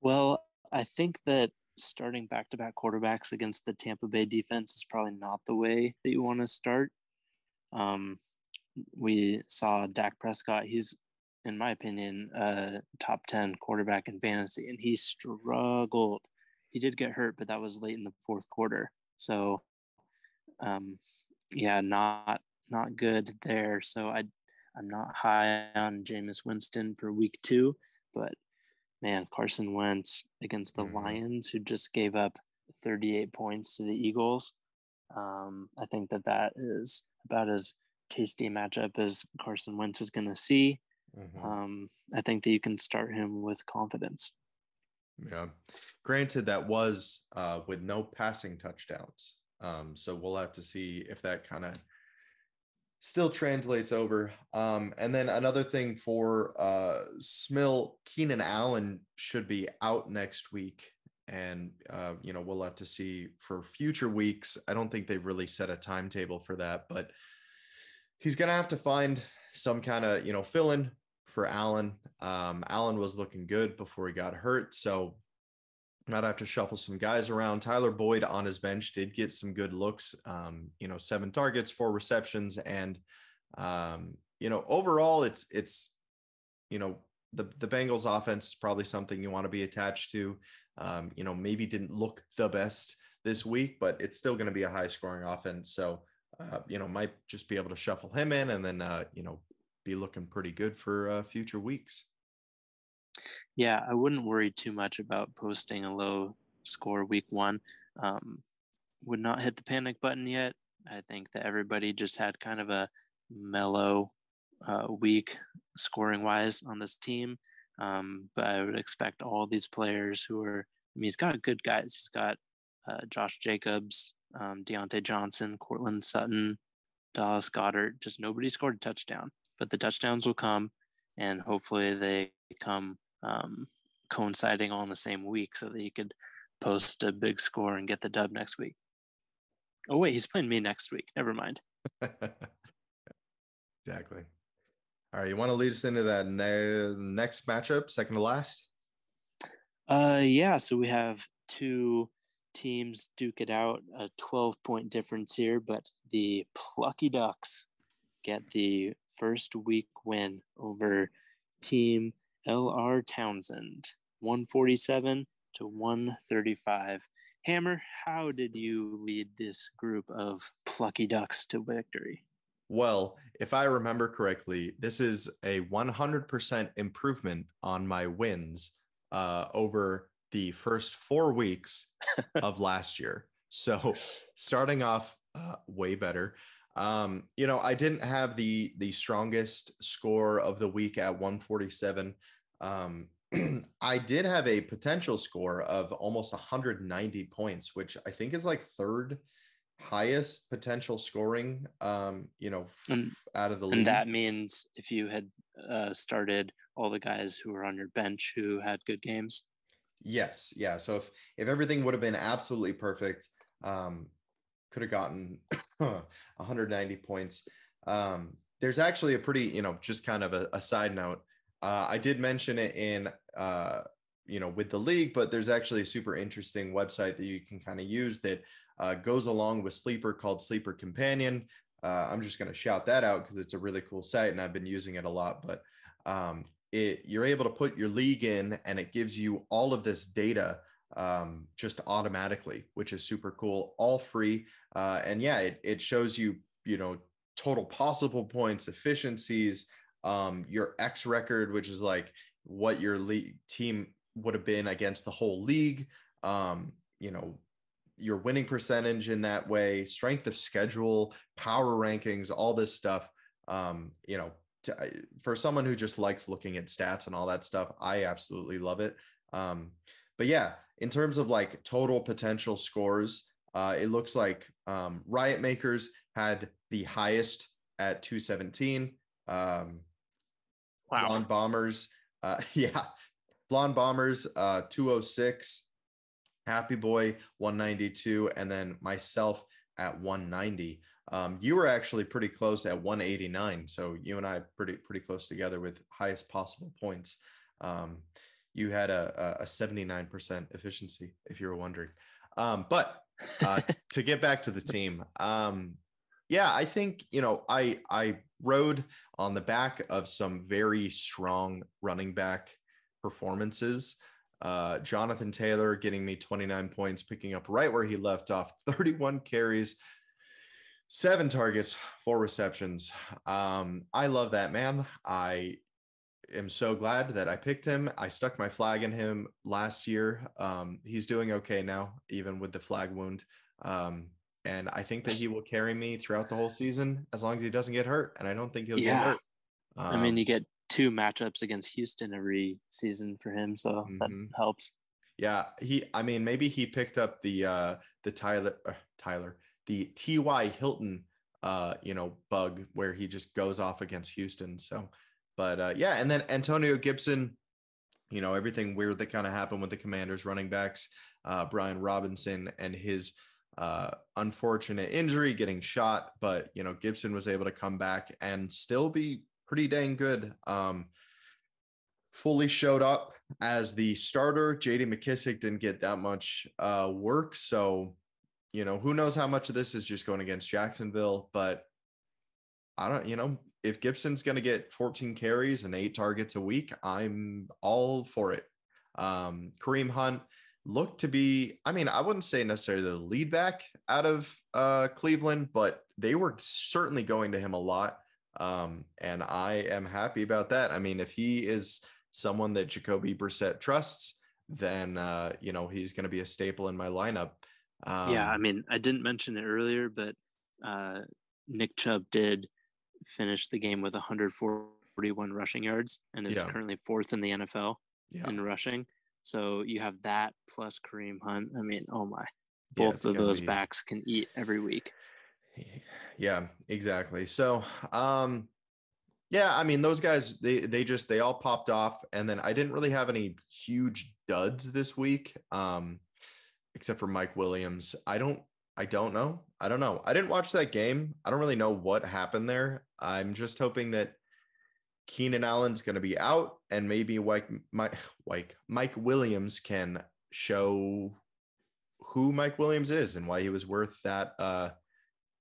Well, I think that starting back to back quarterbacks against the Tampa Bay defense is probably not the way that you want to start. Um, we saw Dak Prescott. He's, in my opinion, a top 10 quarterback in fantasy, and he struggled. He did get hurt, but that was late in the fourth quarter. So, um, yeah, not not good there. So I I'm not high on Jameis Winston for week two, but man, Carson Wentz against the mm-hmm. Lions, who just gave up 38 points to the Eagles. Um, I think that that is about as tasty a matchup as Carson Wentz is going to see. Mm-hmm. Um, I think that you can start him with confidence. Yeah. Granted, that was uh, with no passing touchdowns. Um, so we'll have to see if that kind of still translates over. Um, and then another thing for uh, Smill, Keenan Allen should be out next week. And, uh, you know, we'll have to see for future weeks. I don't think they've really set a timetable for that, but he's going to have to find some kind of, you know, fill in for Allen. Um, Allen was looking good before he got hurt. So might have to shuffle some guys around. Tyler Boyd on his bench did get some good looks. Um, you know, seven targets, four receptions, and um, you know, overall, it's it's you know the the Bengals offense is probably something you want to be attached to. Um, you know, maybe didn't look the best this week, but it's still going to be a high scoring offense. So, uh, you know, might just be able to shuffle him in and then, uh, you know, be looking pretty good for uh, future weeks. Yeah, I wouldn't worry too much about posting a low score week one. Um, would not hit the panic button yet. I think that everybody just had kind of a mellow uh, week scoring wise on this team. Um, but I would expect all these players who are, I mean, he's got good guys. He's got uh, Josh Jacobs, um, Diontae Johnson, Courtland Sutton, Dallas Goedert. Just nobody scored a touchdown, but the touchdowns will come, and hopefully they come um, coinciding on the same week so that he could post a big score and get the dub next week. Oh wait, he's playing me next week. Never mind. exactly. All right, you want to lead us into that ne- next matchup, second to last? Uh, yeah. So we have two teams duke it out, a 12 point difference here, but the Plucky Ducks get the first week win over Team L.R. Townsend, 147 to 135. Hammer, how did you lead this group of plucky ducks to victory? Well, if I remember correctly, this is a 100% improvement on my wins uh, over the first four weeks of last year. So starting off uh, way better. Um, you know, I didn't have the the strongest score of the week at 147. Um, I did have a potential score of almost 190 points, which I think is like third highest potential scoring um you know and, out of the league. and that means if you had uh started all the guys who were on your bench who had good games yes yeah so if if everything would have been absolutely perfect um could have gotten 190 points um there's actually a pretty you know just kind of a, a side note uh, I did mention it in, uh, you know, with the league, but there's actually a super interesting website that you can kind of use that uh, goes along with Sleeper called Sleeper Companion. Uh, I'm just going to shout that out because it's a really cool site and I've been using it a lot. But um, it you're able to put your league in and it gives you all of this data um, just automatically, which is super cool, all free. Uh, and yeah, it, it shows you, you know, total possible points, efficiencies, um, your X record, which is like what your league team would have been against the whole league. Um, you know, your winning percentage in that way, strength of schedule, power rankings, all this stuff. Um, you know, to, for someone who just likes looking at stats and all that stuff, I absolutely love it. Um, but yeah, in terms of like total potential scores, uh, it looks like um, Riot Makers had the highest at 217. Um, wow. Blonde Bombers, uh, yeah, Blonde Bombers, uh, 206. Happy Boy 192, and then myself at 190. Um, you were actually pretty close at 189, so you and I pretty pretty close together with highest possible points. Um, you had a, a 79% efficiency, if you were wondering. Um, but uh, to get back to the team, um, yeah, I think you know I I rode on the back of some very strong running back performances. Uh, Jonathan Taylor getting me 29 points, picking up right where he left off 31 carries, seven targets, four receptions. Um, I love that man. I am so glad that I picked him. I stuck my flag in him last year. Um, he's doing okay now, even with the flag wound. Um, and I think that he will carry me throughout the whole season as long as he doesn't get hurt. And I don't think he'll yeah. get hurt. Um, I mean, you get two matchups against Houston every season for him, so mm-hmm. that helps. Yeah, he. I mean, maybe he picked up the uh the Tyler uh, Tyler the T.Y. Hilton uh you know bug where he just goes off against Houston. So, but uh yeah, and then Antonio Gibson, you know everything weird that kind of happened with the Commanders running backs, uh Brian Robinson and his uh, unfortunate injury, getting shot, but you know Gibson was able to come back and still be pretty dang good. Um, fully showed up as the starter. JD McKissic didn't get that much uh, work. So, you know, who knows how much of this is just going against Jacksonville, but I don't, you know, if Gibson's going to get 14 carries and eight targets a week, I'm all for it. Um, Kareem Hunt looked to be, I mean, I wouldn't say necessarily the lead back out of uh, Cleveland, but they were certainly going to him a lot. Um, and I am happy about that. I mean, if he is someone that Jacoby Brissett trusts, then uh, you know he's going to be a staple in my lineup. Um, yeah, I mean, I didn't mention it earlier, but uh, Nick Chubb did finish the game with 141 rushing yards and is yeah. currently fourth in the NFL yeah. in rushing. So you have that plus Kareem Hunt. I mean, oh my, both yeah, of those be... backs can eat every week. Yeah, exactly. So, um, yeah, I mean, those guys, they they just they all popped off, and then I didn't really have any huge duds this week, um, except for Mike Williams. I don't, I don't know, I don't know. I didn't watch that game. I don't really know what happened there. I'm just hoping that Keenan Allen's going to be out, and maybe Mike, Mike, Mike, Mike Williams can show who Mike Williams is and why he was worth that uh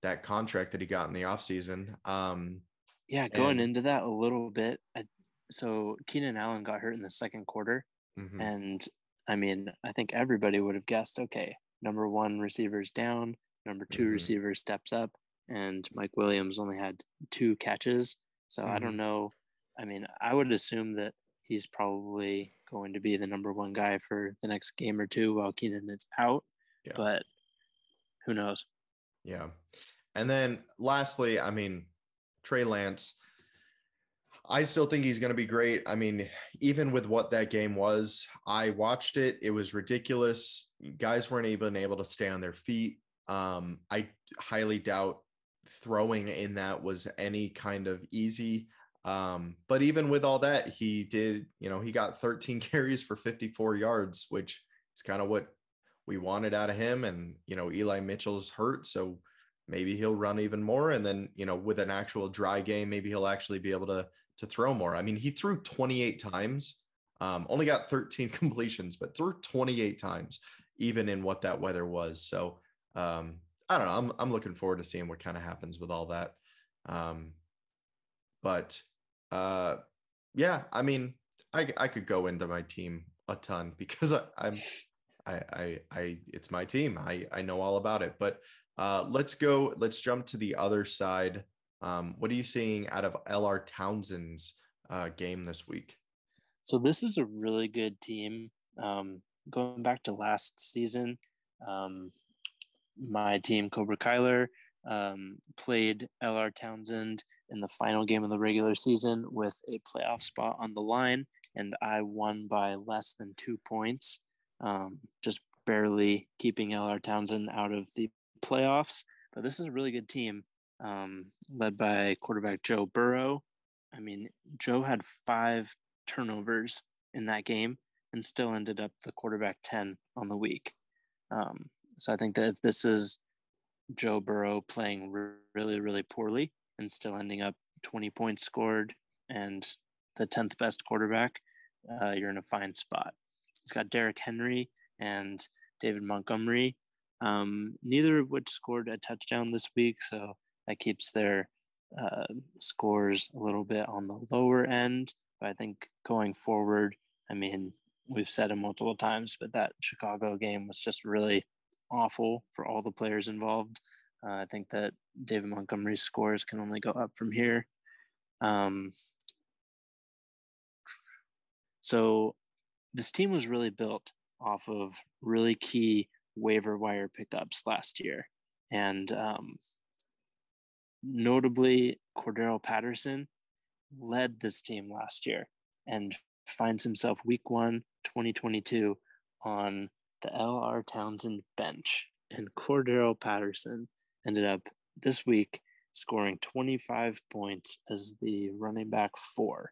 that contract that he got in the offseason. Um, yeah, going and, into that a little bit. I, so Keenan Allen got hurt in the second quarter. Mm-hmm. And I mean, I think everybody would have guessed okay, number one receiver's down, number 2 mm-hmm. receiver steps up, and Mike Williams only had two catches. So mm-hmm. I don't know. I mean, I would assume that he's probably going to be the number one guy for the next game or two while Keenan is out. Yeah. But who knows? Yeah. And then lastly, I mean, Trey Lance, I still think he's going to be great. I mean, even with what that game was, I watched it. It was ridiculous. Guys weren't even able to stay on their feet. Um, I highly doubt throwing in that was any kind of easy. Um, but even with all that, he did, you know, he got 13 carries for 54 yards, which is kind of what we wanted out of him. And, you know, Eli Mitchell's hurt. So maybe he'll run even more. And then, you know, with an actual dry game, maybe he'll actually be able to, to throw more. I mean, he threw 28 times, um, only got 13 completions, but threw 28 times, even in what that weather was. So, um, I don't know. I'm, I'm looking forward to seeing what kind of happens with all that. Um, but, uh, yeah, I mean, I, I could go into my team a ton because I, I'm I, I, I, it's my team. I, I know all about it. But uh, let's go. Let's jump to the other side. Um, what are you seeing out of LR Townsend's uh, game this week? So this is a really good team. Um, going back to last season, um, my team Cobra Kyler um, played LR Townsend in the final game of the regular season with a playoff spot on the line, and I won by less than two points, um, just barely keeping LR Townsend out of the playoffs. But this is a really good team, um, led by quarterback Joe Burrow. I mean, Joe had five turnovers in that game and still ended up the quarterback 10 on the week. Um, so I think that if this is Joe Burrow playing really, really poorly and still ending up 20 points scored and the 10th best quarterback, uh, you're in a fine spot. He's got Derrick Henry and David Montgomery, um, neither of which scored a touchdown this week. So that keeps their uh, scores a little bit on the lower end. But I think going forward, I mean, we've said it multiple times, but that Chicago game was just really awful for all the players involved. Uh, I think that David Montgomery's scores can only go up from here. Um, so this team was really built off of really key waiver wire pickups last year. And um, notably, Cordarrelle Patterson led this team last year and finds himself week one, 2022, on the LR Townsend bench, and Cordarrelle Patterson ended up this week scoring 25 points as the running back four.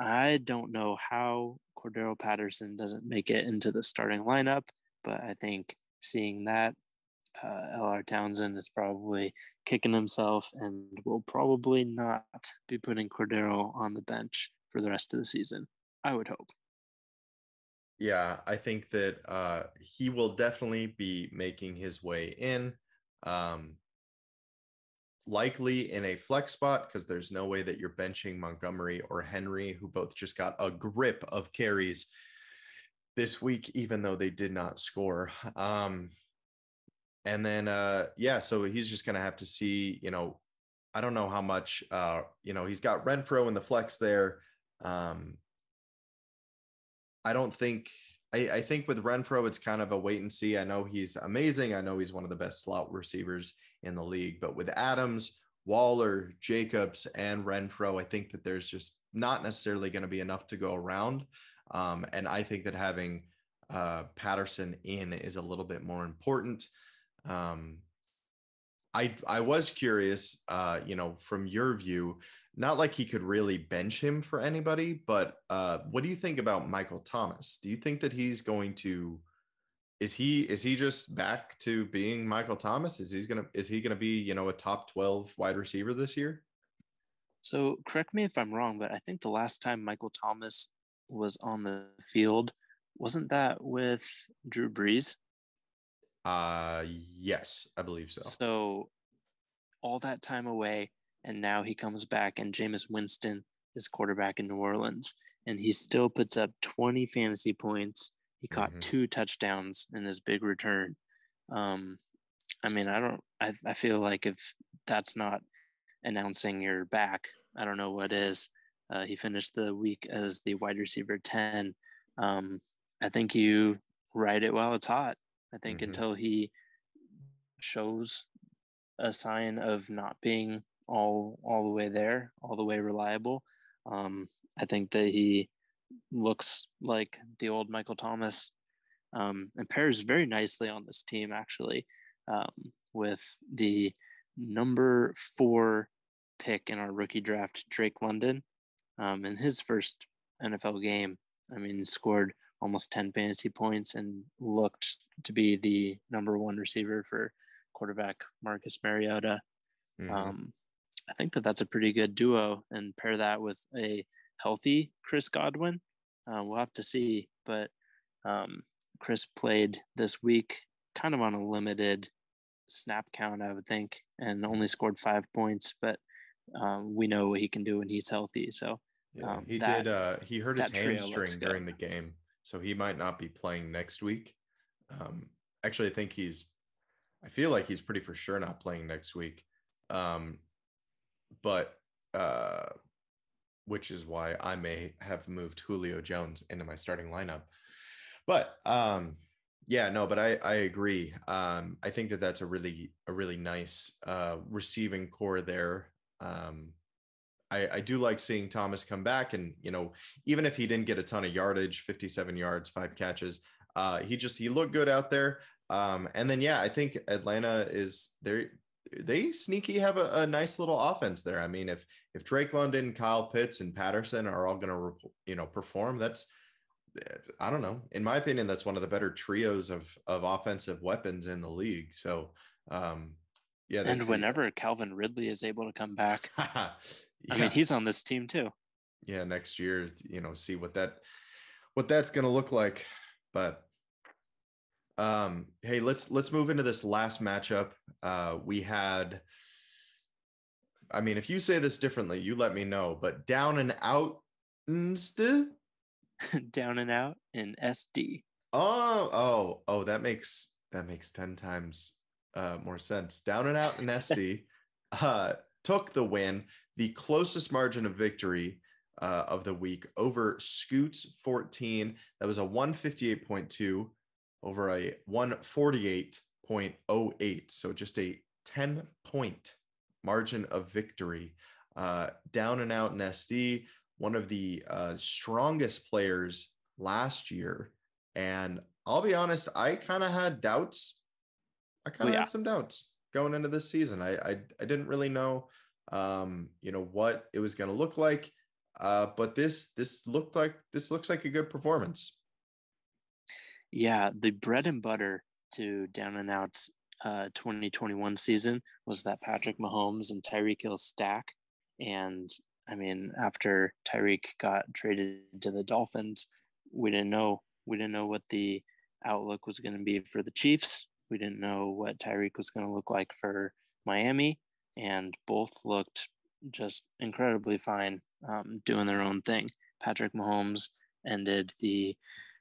I don't know how Cordarrelle Patterson doesn't make it into the starting lineup, but I think seeing that, uh, LR Townsend is probably kicking himself and will probably not be putting Cordarrelle on the bench for the rest of the season. I would hope. Yeah, I think that uh, he will definitely be making his way in. Um, likely in a flex spot because there's no way that you're benching Montgomery or Henry, who both just got a grip of carries this week, even though they did not score. Um, and then, uh, yeah, so he's just going to have to see, you know, I don't know how much, uh, you know, he's got Renfrow in the flex there. Um, I don't think I, I, think with Renfrow, it's kind of a wait and see. I know he's amazing. I know he's one of the best slot receivers in the league, but with Adams, Waller, Jacobs, and Renfrow, I think that there's just not necessarily going to be enough to go around. Um, and I think that having uh, Patterson in is a little bit more important. Um, I I was curious, uh, you know, from your view, not like he could really bench him for anybody, but uh, what do you think about Michael Thomas? Do you think that he's going to is he is he just back to being Michael Thomas? Is he's gonna is he gonna be, you know, a top 12 wide receiver this year? So correct me if I'm wrong, but I think the last time Michael Thomas was on the field, wasn't that with Drew Brees? Uh yes, I believe so. So all that time away, and now he comes back and Jameis Winston is quarterback in New Orleans and he still puts up 20 fantasy points. He caught mm-hmm. two touchdowns in his big return. Um, I mean, I don't, I, I feel like if that's not announcing you're back, I don't know what is. Uh, he finished the week as the wide receiver 10. Um, I think you ride it while it's hot. I think mm-hmm. until he shows a sign of not being all all the way there, all the way reliable. Um, I think that he looks like the old Michael Thomas um, and pairs very nicely on this team actually um, with the number four pick in our rookie draft, Drake London. Um, in his first NFL game, I mean, scored almost 10 fantasy points and looked to be the number one receiver for quarterback Marcus Mariota. Mm-hmm. Um, I think that that's a pretty good duo, and pair that with a healthy Chris Godwin. Uh, we'll have to see, but um, Chris played this week kind of on a limited snap count, I would think, and only scored five points. But um, we know what he can do when he's healthy. So yeah, um, he that, did. Uh, he hurt his hamstring during the game, so he might not be playing next week. Um, actually, I think he's. I feel like he's pretty for sure not playing next week. Um, but uh, which is why I may have moved Julio Jones into my starting lineup. But um, yeah, no, but I I agree. Um, I think that that's a really a really nice uh, receiving corps there. Um, I, I do like seeing Thomas come back, and you know, even if he didn't get a ton of yardage, 57 yards, five catches, uh, he just he looked good out there. Um, and then yeah, I think Atlanta is there. They sneaky have a, a nice little offense there. I mean, if if Drake London, Kyle Pitts, and Patterson are all going to you know perform, that's I don't know. In my opinion, that's one of the better trios of of offensive weapons in the league. So, um, yeah. And whenever Calvin Ridley is able to come back, yeah. I mean, he's on this team too. Yeah, next year, you know, see what that what that's going to look like. But um, hey, let's let's move into this last matchup. Uh, we had. I mean, if you say this differently, you let me know. But down and out, down and out in SD. Oh, oh, oh, that makes that makes 10 times uh, more sense. Down and out in SD uh, took the win, the closest margin of victory uh, of the week over Scoots 14. That was a 158.2 over a 148.08. So just a 10 point margin of victory. Uh, down and out in SD one of the uh, strongest players last year. And I'll be honest, I kind of had doubts. I kind of yeah. had some doubts going into this season. I I, I didn't really know, um, you know, what it was going to look like. Uh, but this this looked like this looks like a good performance. Yeah, the bread and butter to down and outs uh, 2021 season was that Patrick Mahomes and Tyreek Hill stack, and I mean, after Tyreek got traded to the Dolphins, we didn't know we didn't know what the outlook was going to be for the Chiefs. We didn't know what Tyreek was going to look like for Miami, and both looked just incredibly fine, um, doing their own thing. Patrick Mahomes ended the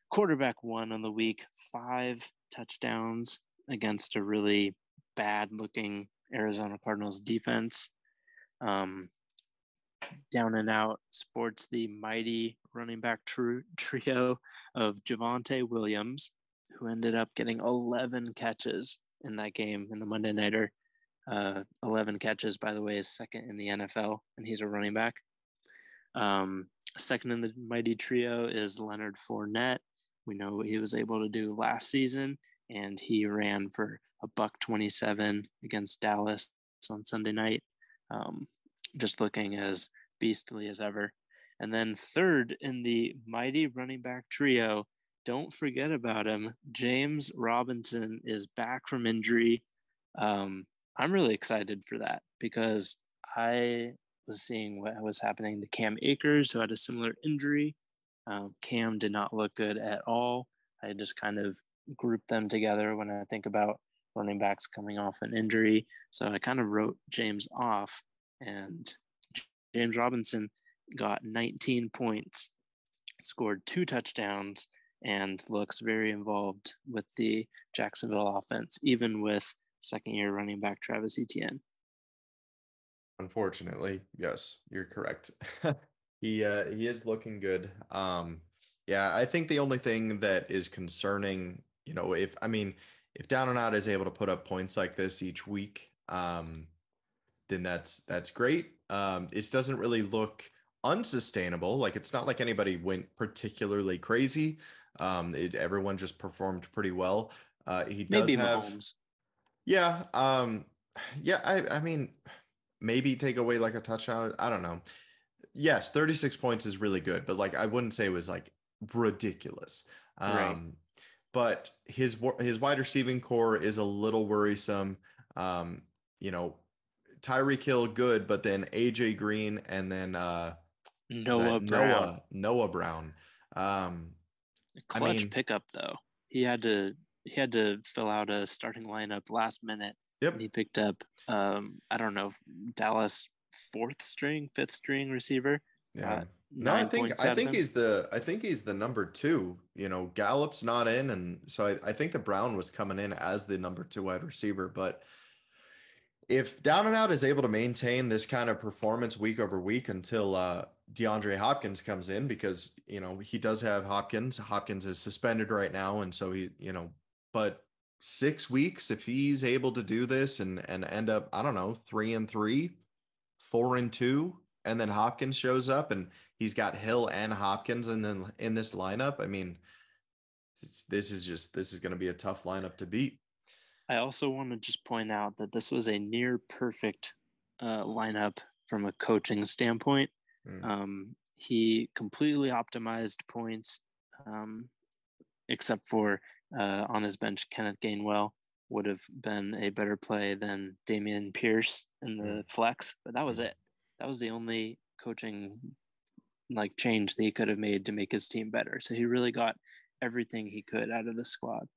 quarterback one on the week, five touchdowns against a really bad looking Arizona Cardinals defense. Um, down and out sports the mighty running back tr- trio of Javonte Williams, who ended up getting 11 catches in that game in the Monday Nighter. Uh, 11 catches, by the way, is second in the NFL, and he's a running back. Um, second in the mighty trio is Leonard Fournette. We know what he was able to do last season, and he ran for a buck 27 against Dallas on Sunday night. Um, just looking as beastly as ever. And then third in the mighty running back trio, don't forget about him. James Robinson is back from injury. Um, I'm really excited for that because I was seeing what was happening to Cam Akers, who had a similar injury. Um, Cam did not look good at all. I just kind of grouped them together when I think about running backs coming off an injury. So I kind of wrote James off. And James Robinson got 19 points, scored two touchdowns, and looks very involved with the Jacksonville offense, even with second year running back Travis Etienne. Unfortunately, yes, you're correct. he uh, he is looking good. Um, yeah, I think the only thing that is concerning, you know, if I mean, if Down and Out is able to put up points like this each week, um, then that's that's great. Um, it doesn't really look unsustainable. Like it's not like anybody went particularly crazy. Um, it, everyone just performed pretty well. Uh, he does maybe have, Mahomes. yeah, um, yeah. I, I mean, maybe take away like a touchdown. I don't know. Yes, 36 points is really good, but like I wouldn't say it was like ridiculous. Um, right. But his his wide receiving corps is a little worrisome. Um, you know, Tyreek Hill good, but then AJ Green and then uh Noah Brown. Noah, Noah Brown. Um clutch I mean, pickup though. He had to he had to fill out a starting lineup last minute. Yep. he picked up um I don't know Dallas fourth string, fifth string receiver. Yeah. Uh, no, I think I think he's the I think he's the number two. You know, Gallup's not in, and so I, I think the Brown was coming in as the number two wide receiver. But if Down and Out is able to maintain this kind of performance week over week until uh, DeAndre Hopkins comes in, because you know he does have Hopkins. Hopkins is suspended right now, and so he, you know, but six weeks if he's able to do this and and end up I don't know three and three, four and two, and then Hopkins shows up and he's got Hill and Hopkins and then in this lineup. I mean, this is just this is going to be a tough lineup to beat. I also want to just point out that this was a near perfect uh, lineup from a coaching standpoint. Mm. Um, he completely optimized points, um, except for uh, on his bench, Kenneth Gainwell would have been a better play than Dameon Pierce in the flex, but that was it. That was the only coaching like change that he could have made to make his team better. So he really got everything he could out of the squad.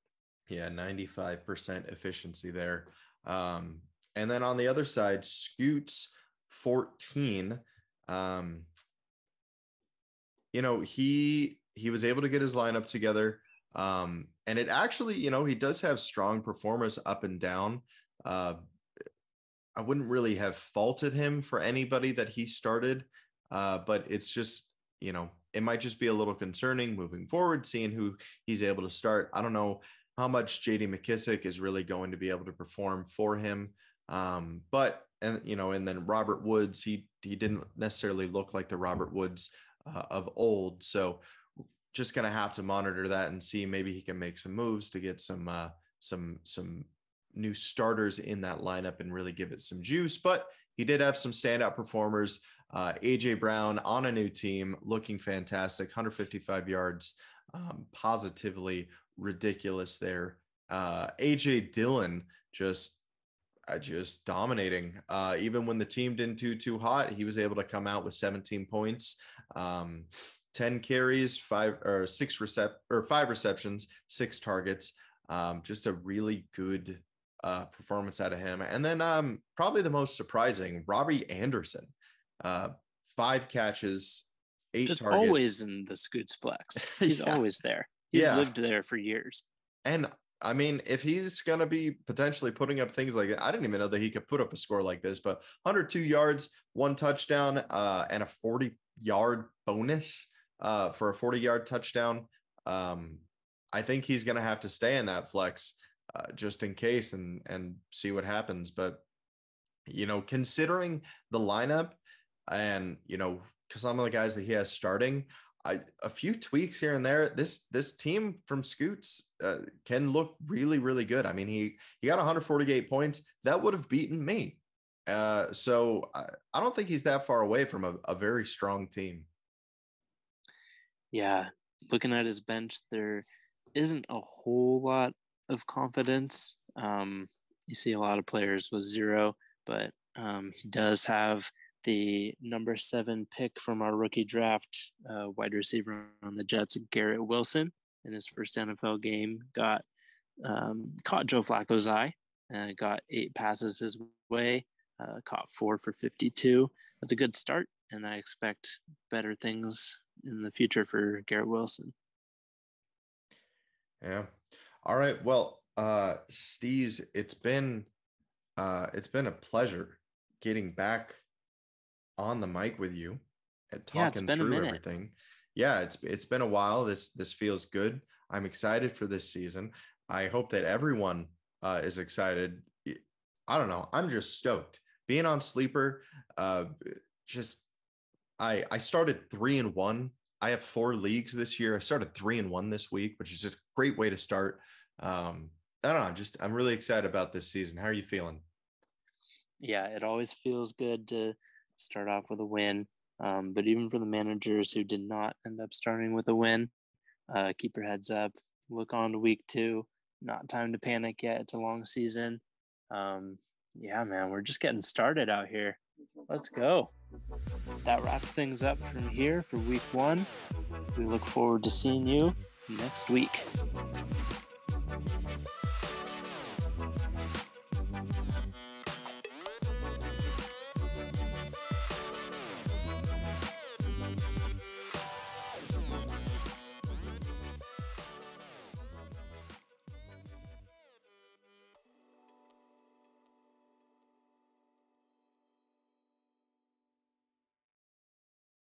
Yeah, 95% efficiency there. Um, and then on the other side, Scoots 14. Um, you know, he he was able to get his lineup together. Um, and it actually, you know, he does have strong performers up and down. Uh, I wouldn't really have faulted him for anybody that he started, uh, but it's just, you know, it might just be a little concerning moving forward, seeing who he's able to start. I don't know how much JD McKissic is really going to be able to perform for him. Um, but and you know, and then Robert Woods, he he didn't necessarily look like the Robert Woods uh, of old. So just gonna have to monitor that and see maybe he can make some moves to get some uh, some some new starters in that lineup and really give it some juice. But he did have some standout performers. Uh, AJ Brown on a new team, looking fantastic, 155 yards, um, positively ridiculous there. Uh, AJ Dillon just uh, just dominating. Uh, even when the team didn't do too hot, he was able to come out with 17 points. Um, 10 carries, five or six recep or five receptions, six targets. Um, just a really good uh, performance out of him. And then um, probably the most surprising, Robbie Anderson, uh, five catches, eight just targets. always in the Scoots flex. He's yeah. always there. He's yeah. lived there for years. And I mean, if he's going to be potentially putting up things like that, I didn't even know that he could put up a score like this, but 102 yards, one touchdown, uh, and a 40 yard bonus uh, for a 40 yard touchdown. Um, I think he's going to have to stay in that flex uh, just in case and and see what happens. But you know, considering the lineup and you know some of the guys that he has starting, I, a few tweaks here and there. This this team from Scoots uh, can look really really good. I mean, he he got 148 points. That would have beaten me. Uh, so I, I don't think he's that far away from a, a very strong team. Yeah, looking at his bench, there isn't a whole lot of confidence. Um, you see a lot of players with zero, but um, he does have the number seven pick from our rookie draft, uh, wide receiver on the Jets, Garrett Wilson, in his first NFL game, got um, caught Joe Flacco's eye, and got eight passes his way, uh, caught four for 52. That's a good start, and I expect better things in the future for Garrett Wilson. Yeah. All right. Well, uh Steez, it's been uh it's been a pleasure getting back on the mic with you and talking yeah, through everything. Yeah, it's it's been a while. This this feels good. I'm excited for this season. I hope that everyone uh, is excited. I don't know. I'm just stoked being on sleeper. Uh, just I I started three and one. I have four leagues this year. I started three and one this week, which is a great way to start. Um, I don't know. Just I'm really excited about this season. How are you feeling? Yeah, it always feels good to start off with a win. Um, but even for the managers who did not end up starting with a win, uh, keep your heads up. Look on to week two. Not time to panic yet. It's a long season. Um, yeah, man, we're just getting started out here. Let's go. That wraps things up from here for week one. We look forward to seeing you next week.